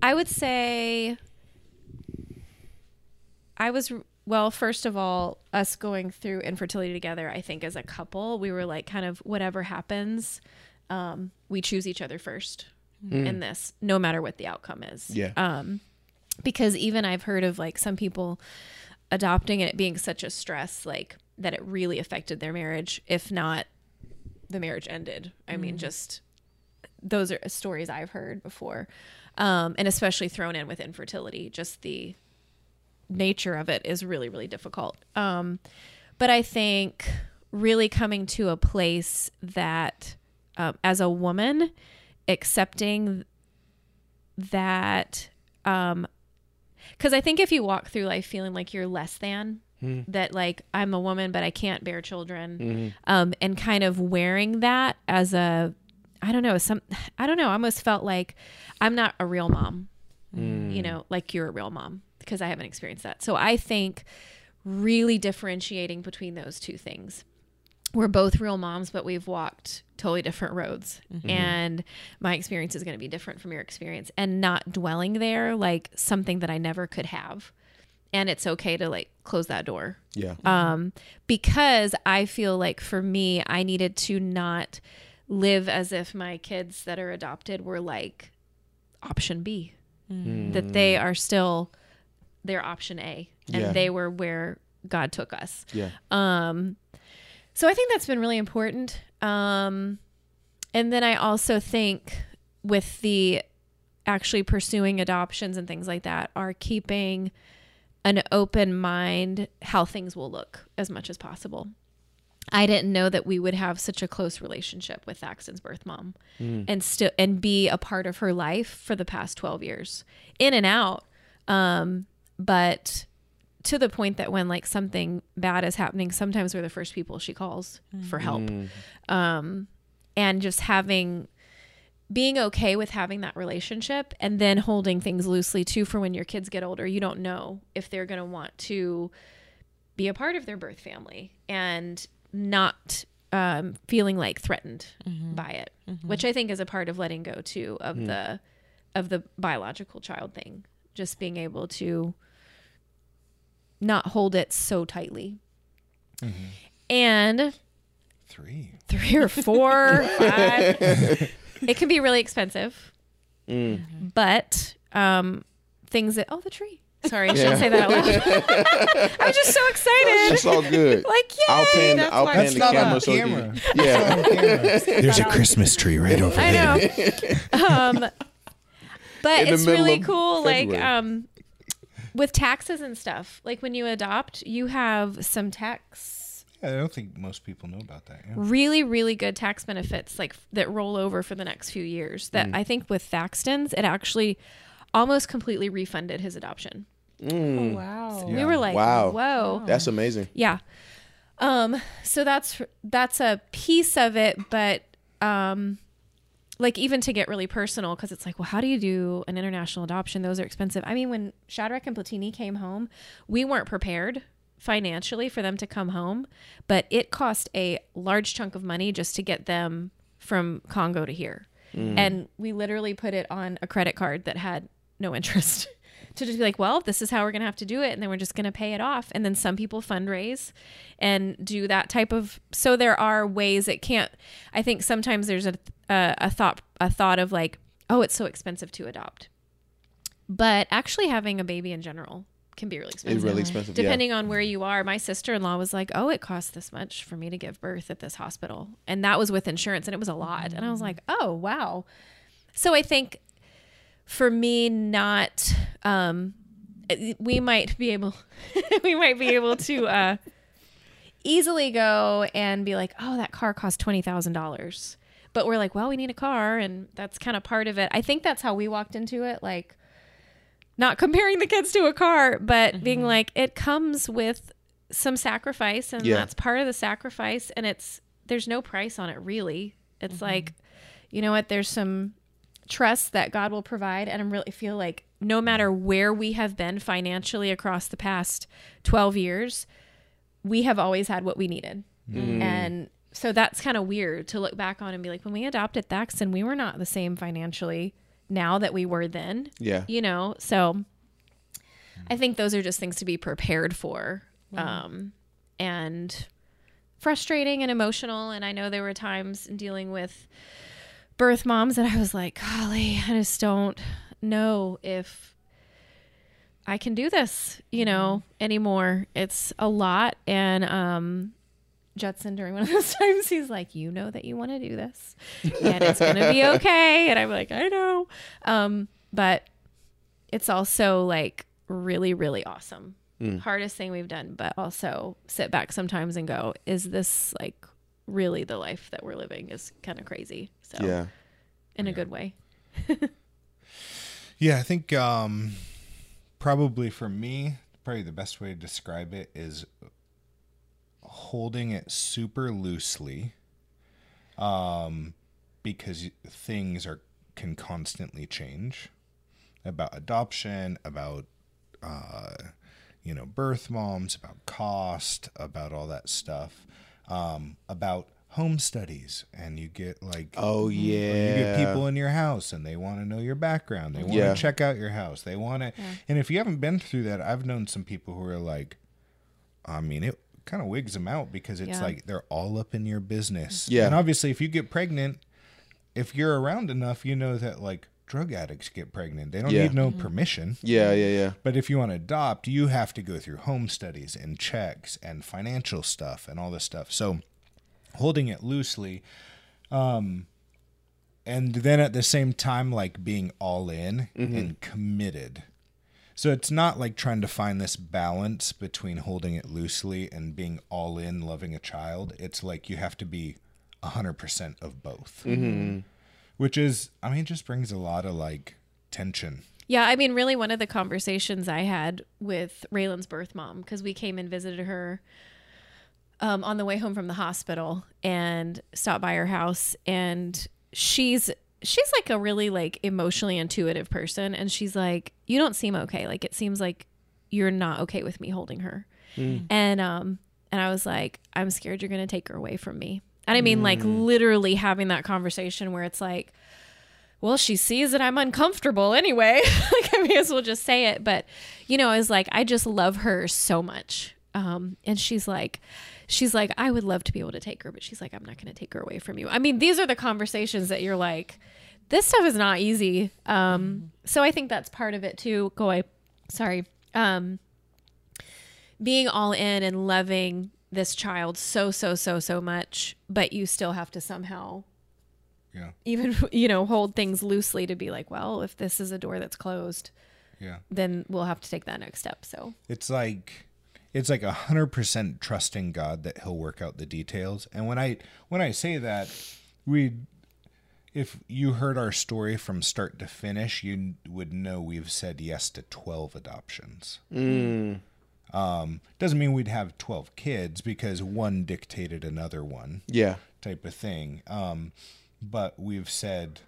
i would say i was well first of all us going through infertility together i think as a couple we were like kind of whatever happens um we choose each other first in this no matter what the outcome is Yeah. um because even i've heard of like some people adopting and it being such a stress like that it really affected their marriage if not the marriage ended. I mean just those are stories i've heard before. Um, and especially thrown in with infertility just the nature of it is really really difficult. Um, but i think really coming to a place that um, as a woman accepting that um because i think if you walk through life feeling like you're less than Mm-hmm. that like i'm a woman but i can't bear children. Mm-hmm. Um and kind of wearing that as a i don't know some *sighs* i don't know i almost felt like i'm not a real mom. Mm. You know like you're a real mom because i haven't experienced that. So i think really differentiating between those two things. We're both real moms, but we've walked totally different roads. Mm-hmm. And my experience is going to be different from your experience. And not dwelling there like something that I never could have. And it's okay to like close that door. Yeah. Um, because I feel like for me, I needed to not live as if my kids that are adopted were like option B, that they are still their option A and Yeah. they were where God took us. Yeah. Um, so I think that's been really important. Um, and then I also think with the actually pursuing adoptions and things like that are keeping an open mind how things will look as much as possible. I didn't know that we would have such a close relationship with Thaxton's birth mom and still and be a part of her life for the past 12 years in and out. Um, but to the point that when like something bad is happening, sometimes we're the first people she calls for help. Um, and just having being okay with having that relationship and then holding things loosely too for when your kids get older. You don't know if they're going to want to be a part of their birth family and not um, feeling like threatened mm-hmm. by it, mm-hmm. which I think is a part of letting go too of hmm. the of the biological child thing. Just being able to not hold it so tightly. Mm-hmm. And Three. three or four, five. *laughs* It can be really expensive, but um, things that oh the tree. Sorry, I shouldn't say that out loud. *laughs* I was just so excited. It's all good. like yay! I'll pan. that's I'll why pan it's the not on camera so camera. you- yeah. There's a Christmas tree right over I there. know. *laughs* um, but In it's really of cool. Like um, with taxes and stuff. Like when you adopt, you have some tax Yeah, I don't think most people know about that. Yeah. really really good tax benefits like that roll over for the next few years Mm. that i think with thaxton's it actually almost completely refunded his adoption Mm. Oh, wow. we were like Wow. whoa That's amazing. yeah um so that's that's a piece of it but um like even to get really personal because it's like well how do you do an international adoption those are expensive i mean when shadrach and platini came home we weren't prepared financially for them to come home but it cost a large chunk of money just to get them from congo to here mm. and we literally put it on a credit card that had no interest *laughs* to just be like, well, this is how we're going to have to do it. And then we're just going to pay it off. And then some people fundraise and do that type of, so there are ways it can't, I think sometimes there's a, a, a thought, a thought of like, oh, it's so expensive to adopt. But actually having a baby in general can be really expensive. It's really expensive. yeah. Depending on where you are, my sister in law was like, "Oh, it costs this much for me to give birth at this hospital," and that was with insurance, and it was a lot. And I was like, "Oh, wow." So I think for me, not um, we might be able, *laughs* we might be able to uh, easily go and be like, "Oh, that car cost twenty thousand dollars," but we're like, "Well, we need a car," and that's kind of part of it. I think that's how we walked into it, like not comparing the kids to a car, but mm-hmm. being like, it comes with some sacrifice, and Yeah. that's part of the sacrifice. And it's there's no price on it, really. It's mm-hmm. like, you know what? There's some trust that God will provide, and I really feel like no matter where we have been financially across the past 12 years, we have always had what we needed. Mm. And so that's kind of weird to look back on and be like, when we adopted Thaxton, we were not the same financially now that we were then. Yeah. You know, so I think those are just things to be prepared for. Um, and frustrating and emotional. And I know there were times in dealing with birth moms that I was like, golly, I just don't know if I can do this, you know, anymore. It's a lot. And um Judson during one of those *laughs* times, he's like, You know that you want to do this. And it's gonna be okay. And I'm like, I know. Um, but it's also like really, really awesome. Hardest thing we've done, but also sit back sometimes and go, Is this like really the life that we're living is kind of crazy. So Yeah. in a good way. Yeah, I think um, probably for me, probably the best way to describe it is holding it super loosely, um, because things are can constantly change about adoption, about uh, you know birth moms, about cost, about all that stuff, um, about home studies, and you get like Oh yeah. you get people in your house and they want to know your background. They want Yeah. to check out your house. They want to. And if you haven't been through that, I've known some people who are like, I mean, it kind of wigs them out because it's Yeah. like they're all up in your business. Yeah. And obviously, if you get pregnant, if you're around enough, you know that like drug addicts get pregnant. They don't Yeah. need no permission. Yeah, yeah, yeah. But if you want to adopt, you have to go through home studies and checks and financial stuff and all this stuff. So holding it loosely, um, and then at the same time, like being all in and committed. So it's not like trying to find this balance between holding it loosely and being all in, loving a child. It's like you have to be 100% of both. Which is, I mean, just brings a lot of like tension. Yeah, I mean, really, one of the conversations I had with Raylan's birth mom, because we came and visited her um, on the way home from the hospital and stopped by her house, and she's she's like a really like emotionally intuitive person, and she's like, "You don't seem okay. Like it seems like you're not okay with me holding her," and um, and I was like, "I'm scared you're gonna take her away from me." And I mean, like literally having that conversation where it's like, well, she sees that I'm uncomfortable anyway. *laughs* like, I may as well just say it. But, you know, I was like, I just love her so much. Um, and she's like, she's like, I would love to be able to take her, but she's like, I'm not going to take her away from you. I mean, these are the conversations that you're like, this stuff is not easy. Um, so I think that's part of it too. Go away. Sorry. Um, being all in and loving this child so, so, so, so much, but you still have to somehow Yeah. even *laughs* you know hold things loosely to be like well if this is a door that's closed Yeah. then we'll have to take that next step so It's like it's like a hundred percent trusting God that He'll work out the details. And when I when I say that, we if you heard our story from start to finish, you would know we've said yes to twelve adoptions. Um, doesn't mean we'd have twelve kids because one dictated another one Yeah. type of thing. Um, but we've said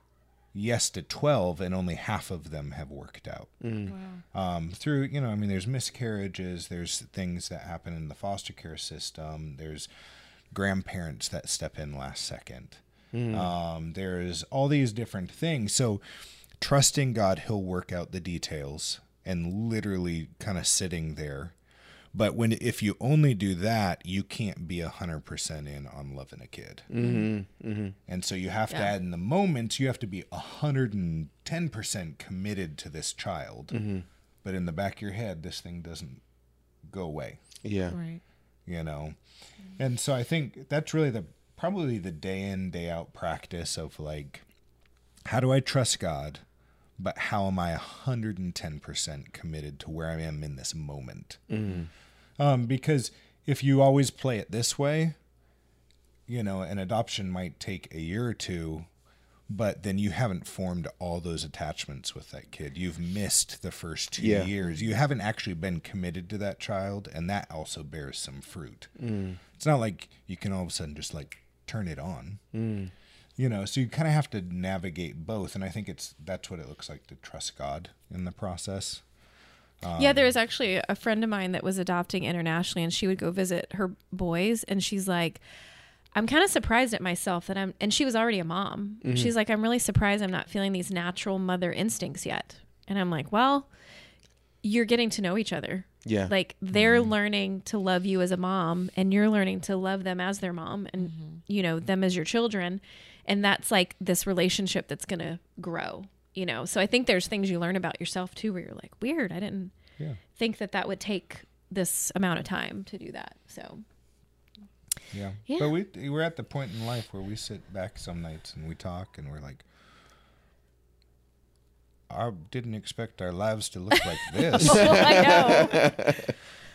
yes to 12 and only half of them have worked out. Um, through, you know, I mean, there's miscarriages, there's things that happen in the foster care system, there's grandparents that step in last second. Um, there's all these different things. So trusting God, He'll work out the details and literally kind of sitting there. But when if you only do that, you can't be a hundred percent in on loving a kid. Mm-hmm. And so you have to add in the moments. You have to be a hundred and ten percent committed to this child. But in the back of your head, this thing doesn't go away Yeah. Right. you know and so i think that's really the probably the day in day out practice of like how do i trust god but how am i 110% committed to where i am in this moment um, because if you always play it this way you know an adoption might take a year or two but then you haven't formed all those attachments with that kid. You've missed the first two Yeah. years. You haven't actually been committed to that child, and that also bears some fruit. Mm. It's not like you can all of a sudden just like turn it on. Mm. You know, so you kind of have to navigate both, and I think it's that's what it looks like to trust God in the process. yeah, there um, was actually a friend of mine that was adopting internationally, and she would go visit her boys, and she's like, I'm kind of surprised at myself that I'm, and she was already a mom. Mm-hmm. She's like, I'm really surprised I'm not feeling these natural mother instincts yet. And I'm like, well, you're getting to know each other. Yeah. Like they're mm-hmm. learning to love you as a mom, and you're learning to love them as their mom, and mm-hmm. you know them as your children, and that's like this relationship that's gonna grow. You know, so I think there's things you learn about yourself too, where you're like, weird, I didn't Yeah. think that that would take this amount of time to do that. So Yeah. Yeah. But we we're at the point in life where we sit back some nights and we talk and we're like I didn't expect our lives to look like *laughs* this. Oh, I know. *laughs*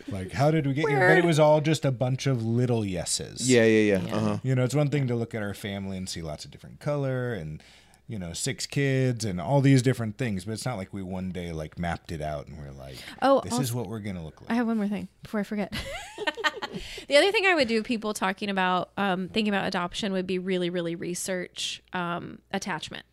like how did we get here? But it was all just a bunch of little yeses. yeah, yeah, yeah. Yeah. Uh huh. You know, it's one thing to look at our family and see lots of different color and you know, six kids and all these different things, but it's not like we one day like mapped it out and we're like, Oh, this also- is what we're gonna look like. I have one more thing before I forget. *laughs* the other thing I would do, people talking about um, thinking about adoption, would be really, really research um, attachment.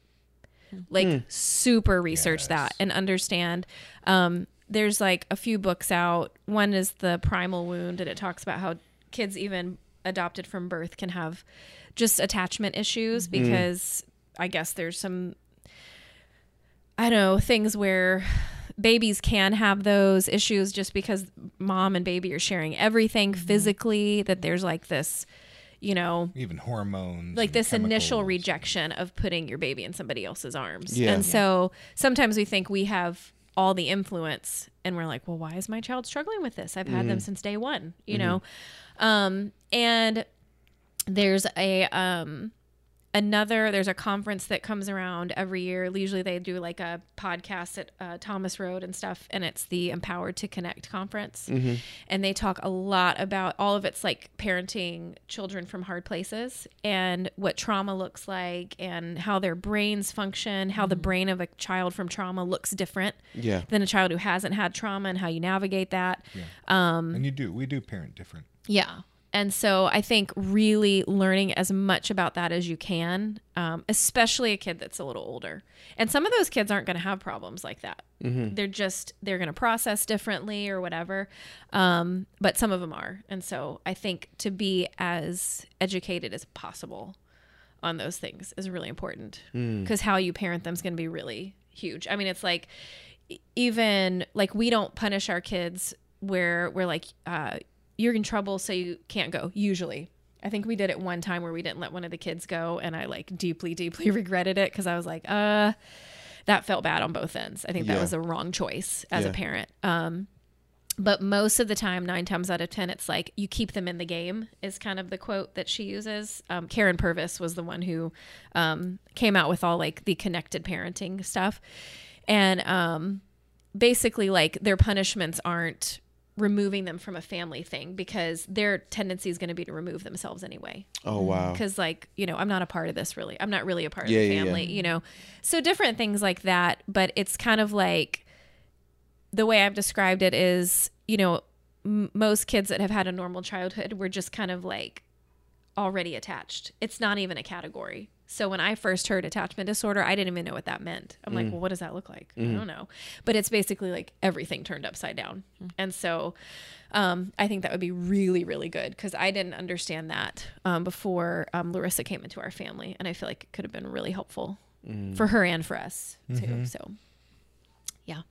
Like super research that and understand. Um, there's like a few books out. One is the Primal Wound, and it talks about how kids even adopted from birth can have just attachment issues mm-hmm. because I guess there's some I don't know, things where babies can have those issues just because mom and baby are sharing everything mm-hmm. physically, that there's like this, you know, Even hormones. like this initial rejection of putting your baby in somebody else's arms. Yeah. And so sometimes we think we have all the influence and we're like, well, why is my child struggling with this? I've had them since day one, you know? Um, and there's a, um, another there's a conference that comes around every year usually they do like a podcast at uh, thomas road and stuff and it's the empowered to connect conference mm-hmm. and they talk a lot about all of it's like parenting children from hard places and what trauma looks like and how their brains function how the mm-hmm. brain of a child from trauma looks different Yeah. than a child who hasn't had trauma and how you navigate that um, and you do we do parent different. yeah. And so I think really learning as much about that as you can, um, especially a kid that's a little older. And some of those kids aren't going to have problems like that. They're just, they're going to process differently or whatever. Um, but some of them are. And so I think to be as educated as possible on those things is really important because how you parent them is going to be really huge. I mean, it's like even like we don't punish our kids where we're like, uh, you're in trouble, so you can't go. Usually, I think we did it one time where we didn't let one of the kids go, and I like deeply, deeply *laughs* regretted it because I was like, uh, that felt bad on both ends. I think that Yeah. was a wrong choice as Yeah. a parent. Um, but most of the time, nine times out of ten, it's like you keep them in the game. Is kind of the quote that she uses. Um, Karyn Purvis was the one who um, came out with all like the connected parenting stuff, and um, basically like their punishments aren't removing them from a family thing because their tendency is going to be to remove themselves anyway. Oh wow. Mm-hmm. because like you know i'm not a part of this really i'm not really a part Yeah, of the yeah, yeah. family you know? So different things like that but it's kind of like the way i've described it is you know m- most kids that have had a normal childhood were just kind of like already attached. It's not even a category so when i first heard attachment disorder i didn't even know what that meant. I'm like well what does that look like? I don't know. But it's basically like everything turned upside down. And so um, I think that would be really, really good because I didn't understand that um, before um, Larissa came into our family, and I feel like it could have been really helpful for her and for us too. So, yeah,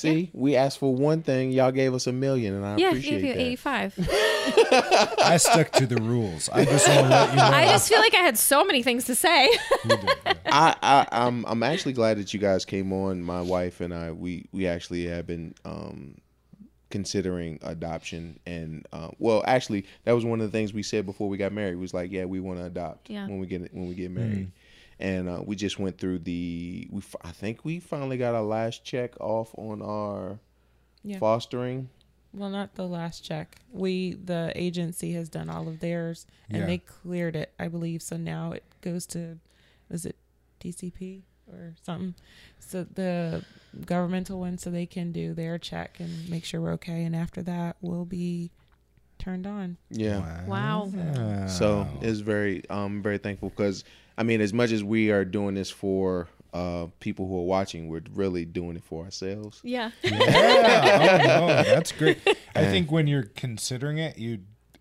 See, we asked for one thing, y'all gave us a million, and I appreciate it. yeah, appreciate gave you that. eighty-five. *laughs* I stuck to the rules. I just want to let you know. I just feel like I had so many things to say. Did, yeah. *laughs* I, I I'm I'm actually glad that you guys came on. My wife and I we we actually have been um considering adoption and uh, well actually that was one of the things we said before we got married was like yeah we want to adopt Yeah. when we get when we get married and uh, we just went through the we f- I think we finally got our last check off on our Yeah. fostering Well, not the last check. We the agency has done all of theirs and Yeah. they cleared it, I believe. So now it goes to is it DCP or something? So the governmental one so they can do their check and make sure we're okay and after that we'll be turned on. Yeah. Wow. So it's very um very thankful because I mean as much as we are doing this for uh people who are watching, we're really doing it for ourselves. Yeah. yeah. *laughs* Oh, no, that's great. I think when you're considering it, you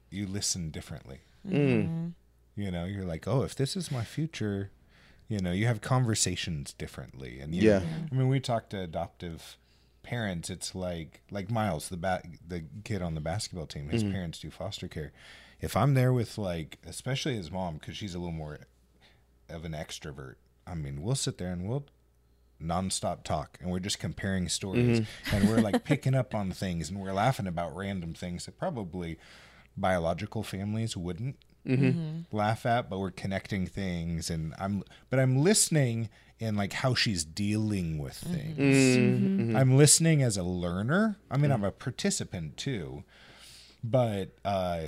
you listen differently. Mm. You know, you're like, oh, if this is my future, you know, you have conversations differently. And you, Yeah. I mean, we talk to adoptive parents. It's like like Miles, the ba- the kid on the basketball team. His parents do foster care. If I'm there with like, especially his mom, because she's a little more of an extrovert. I mean, we'll sit there and we'll nonstop talk and we're just comparing stories mm-hmm. and we're like *laughs* picking up on things and we're laughing about random things that probably biological families wouldn't mm-hmm. Mm-hmm. laugh at but we're connecting things and i'm but i'm listening in like how she's dealing with things. I'm listening as a learner. I mean i'm a participant too but uh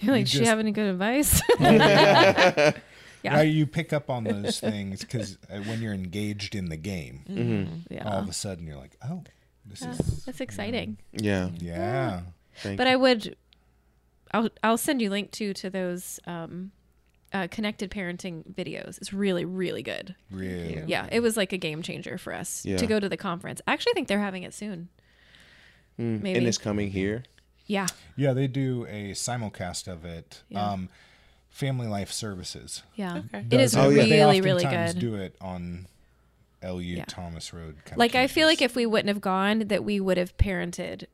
You're *laughs* like, you does she just- have any good advice? *laughs* Yeah. now you pick up on those *laughs* things because uh, when you're engaged in the game yeah. all of a sudden you're like oh this Yeah, is That's exciting. Yeah. yeah Thank But I would, I'll I'll send you link to to those um, uh, connected parenting videos. It's really really good. really. Yeah, it was like a game changer for us Yeah. to go to the conference. I actually think they're having it soon. Mm. maybe. And it's coming here. Yeah, Yeah, they do a simulcast of it. Yeah. Um, Family Life Services. yeah. Okay. It is does Oh, yeah. they really really oftentimes good. do it on LU Yeah. Thomas Road. Kind Like I feel like if we wouldn't have gone, that we would have parented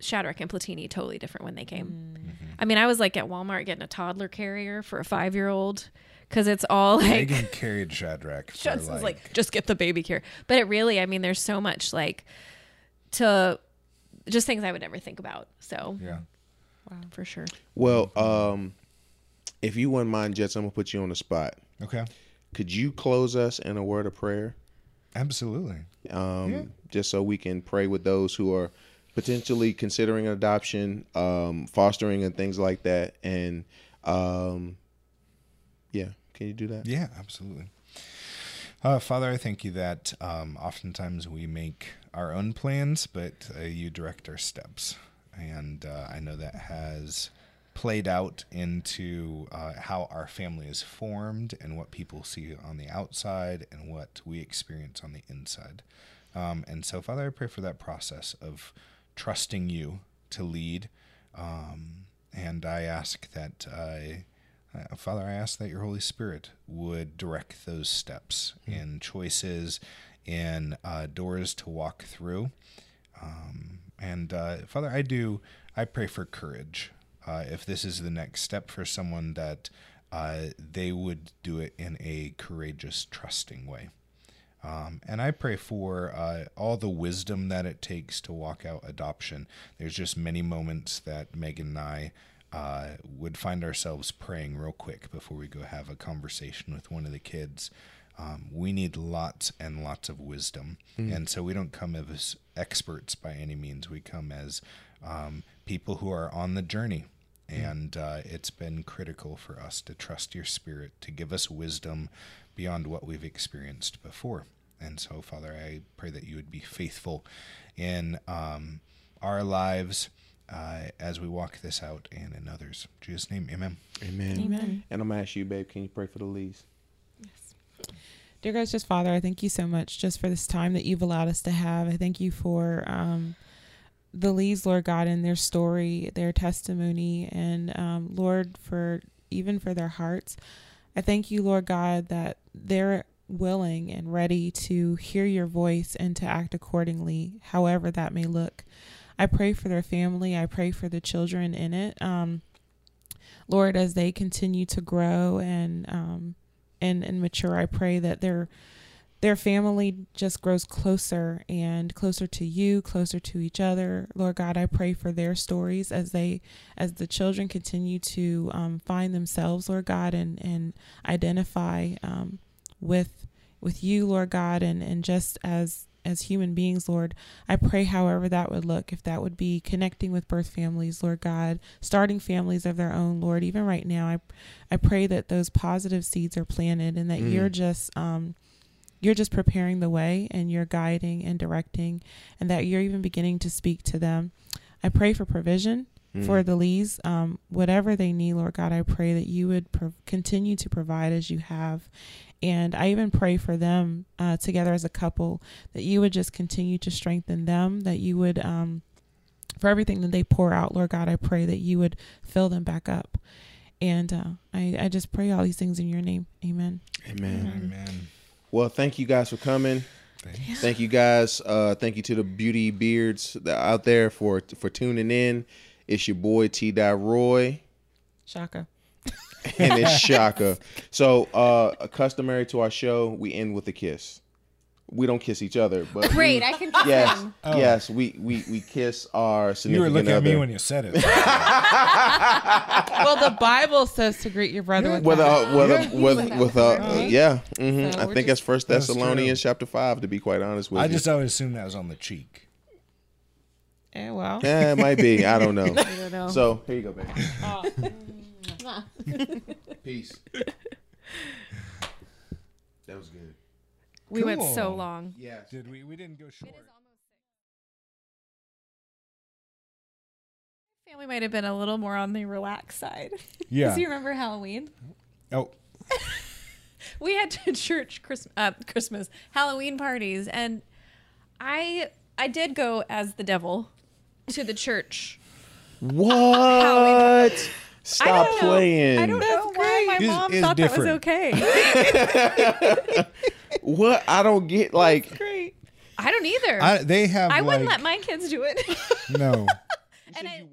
Shadrach and Platini totally different when they came. Mm-hmm. I mean, I was like at Walmart getting a toddler carrier for a five year old because it's all like Megan carried Shadrach. *laughs* For Just like, like, just get the baby care. But it really, I mean, there's so much like to just things I would never think about. So yeah. Wow. for sure. Well, um if you wouldn't mind, Jets, I'm gonna put you on the spot. Okay. Could you close us in a word of prayer? Absolutely. um, Yeah. just so we can pray with those who are potentially considering adoption, um, fostering, and things like that. And um, yeah, can you do that? Yeah, absolutely. Uh, Father, I thank you that um, oftentimes we make our own plans, but uh, you direct our steps. And uh, I know that has played out into uh, how our family is formed and what people see on the outside and what we experience on the inside. Um, and so, Father, I pray for that process of trusting you to lead. Um, and I ask that, uh, uh, Father, I ask that your Holy Spirit would direct those steps in choices, in uh, doors to walk through. Um, and uh, Father, I do, I pray for courage. Uh, if this is the next step for someone, that uh, they would do it in a courageous, trusting way. Um, and I pray for uh, all the wisdom that it takes to walk out adoption. There's just many moments that Megan and I uh, would find ourselves praying real quick before we go have a conversation with one of the kids. Um, we need lots and lots of wisdom. And so we don't come as experts by any means. We come as um, people who are on the journey. And uh, it's been critical for us to trust your spirit to give us wisdom beyond what we've experienced before. And so, Father, I pray that you would be faithful in um, our lives uh, as we walk this out and in others. In Jesus' name, amen. Amen. Amen. And I'm gonna ask you, babe, can you pray for the Lees? Yes. Dear God, just Father, I thank you so much just for this time that you've allowed us to have. I thank you for um, the Lees, Lord God, and their story, their testimony, and um, Lord, for even for their hearts. I thank you, Lord God, that they're willing and ready to hear your voice and to act accordingly, however that may look. I pray for their family. I pray for the children in it. Um, Lord, as they continue to grow and um, and and mature, I pray that their their family just grows closer and closer to you, closer to each other. Lord God, I pray for their stories as they as the children continue to um, find themselves, Lord God, and and identify um, with with you, Lord God, and and just as as human beings, Lord. I pray, however that would look, if that would be connecting with birth families, Lord God, starting families of their own, Lord. Even right now, I, I pray that those positive seeds are planted and that Mm. you're just, um, you're just preparing the way and you're guiding and directing, and that you're even beginning to speak to them. I pray for provision Mm. for the Lees, um, whatever they need, Lord God. I pray that you would pro- continue to provide as you have. And I even pray for them uh, together as a couple that you would just continue to strengthen them, that you would, um, for everything that they pour out, Lord God, I pray that you would fill them back up. And uh, I, I just pray all these things in your name. Amen. Amen. Amen. Well, thank you guys for coming. Thanks. Thank you guys. Uh, thank you to the beauty beards out there for for tuning in. It's your boy T. Dot Roy Shaka. and it's *laughs* Shaka. So, uh, customary to our show, we end with a kiss. We don't kiss each other, but Great, I can kiss yes, him. Oh. yes, we, we we kiss our significant You were significant looking at me when you said it. well, the Bible says to greet your brother with with that. a with a Yeah. with Yeah. with a yeah. hmm So I think just- that's First That's Thessalonians chapter five. To be quite honest with I you, I just always assumed that was on the cheek. Eh, well, yeah, it might be. I don't know. *laughs* I don't know. So here you go, baby. oh, *laughs* Peace. *laughs* That was good. We went so long. Yes. Did we? We didn't go short. Family might have been a little more on the relaxed side. *laughs* Yeah. Because you remember Halloween? Oh, *laughs* we had to *laughs* church Christmas, uh, Christmas Halloween parties, and I I did go as the devil to the church. What? Stop don't playing. I don't know why my It's- mom it's thought different. that was okay what? I don't get like. That's great. I don't either. I, they have. I like, wouldn't let my kids do it. No. *laughs* and I,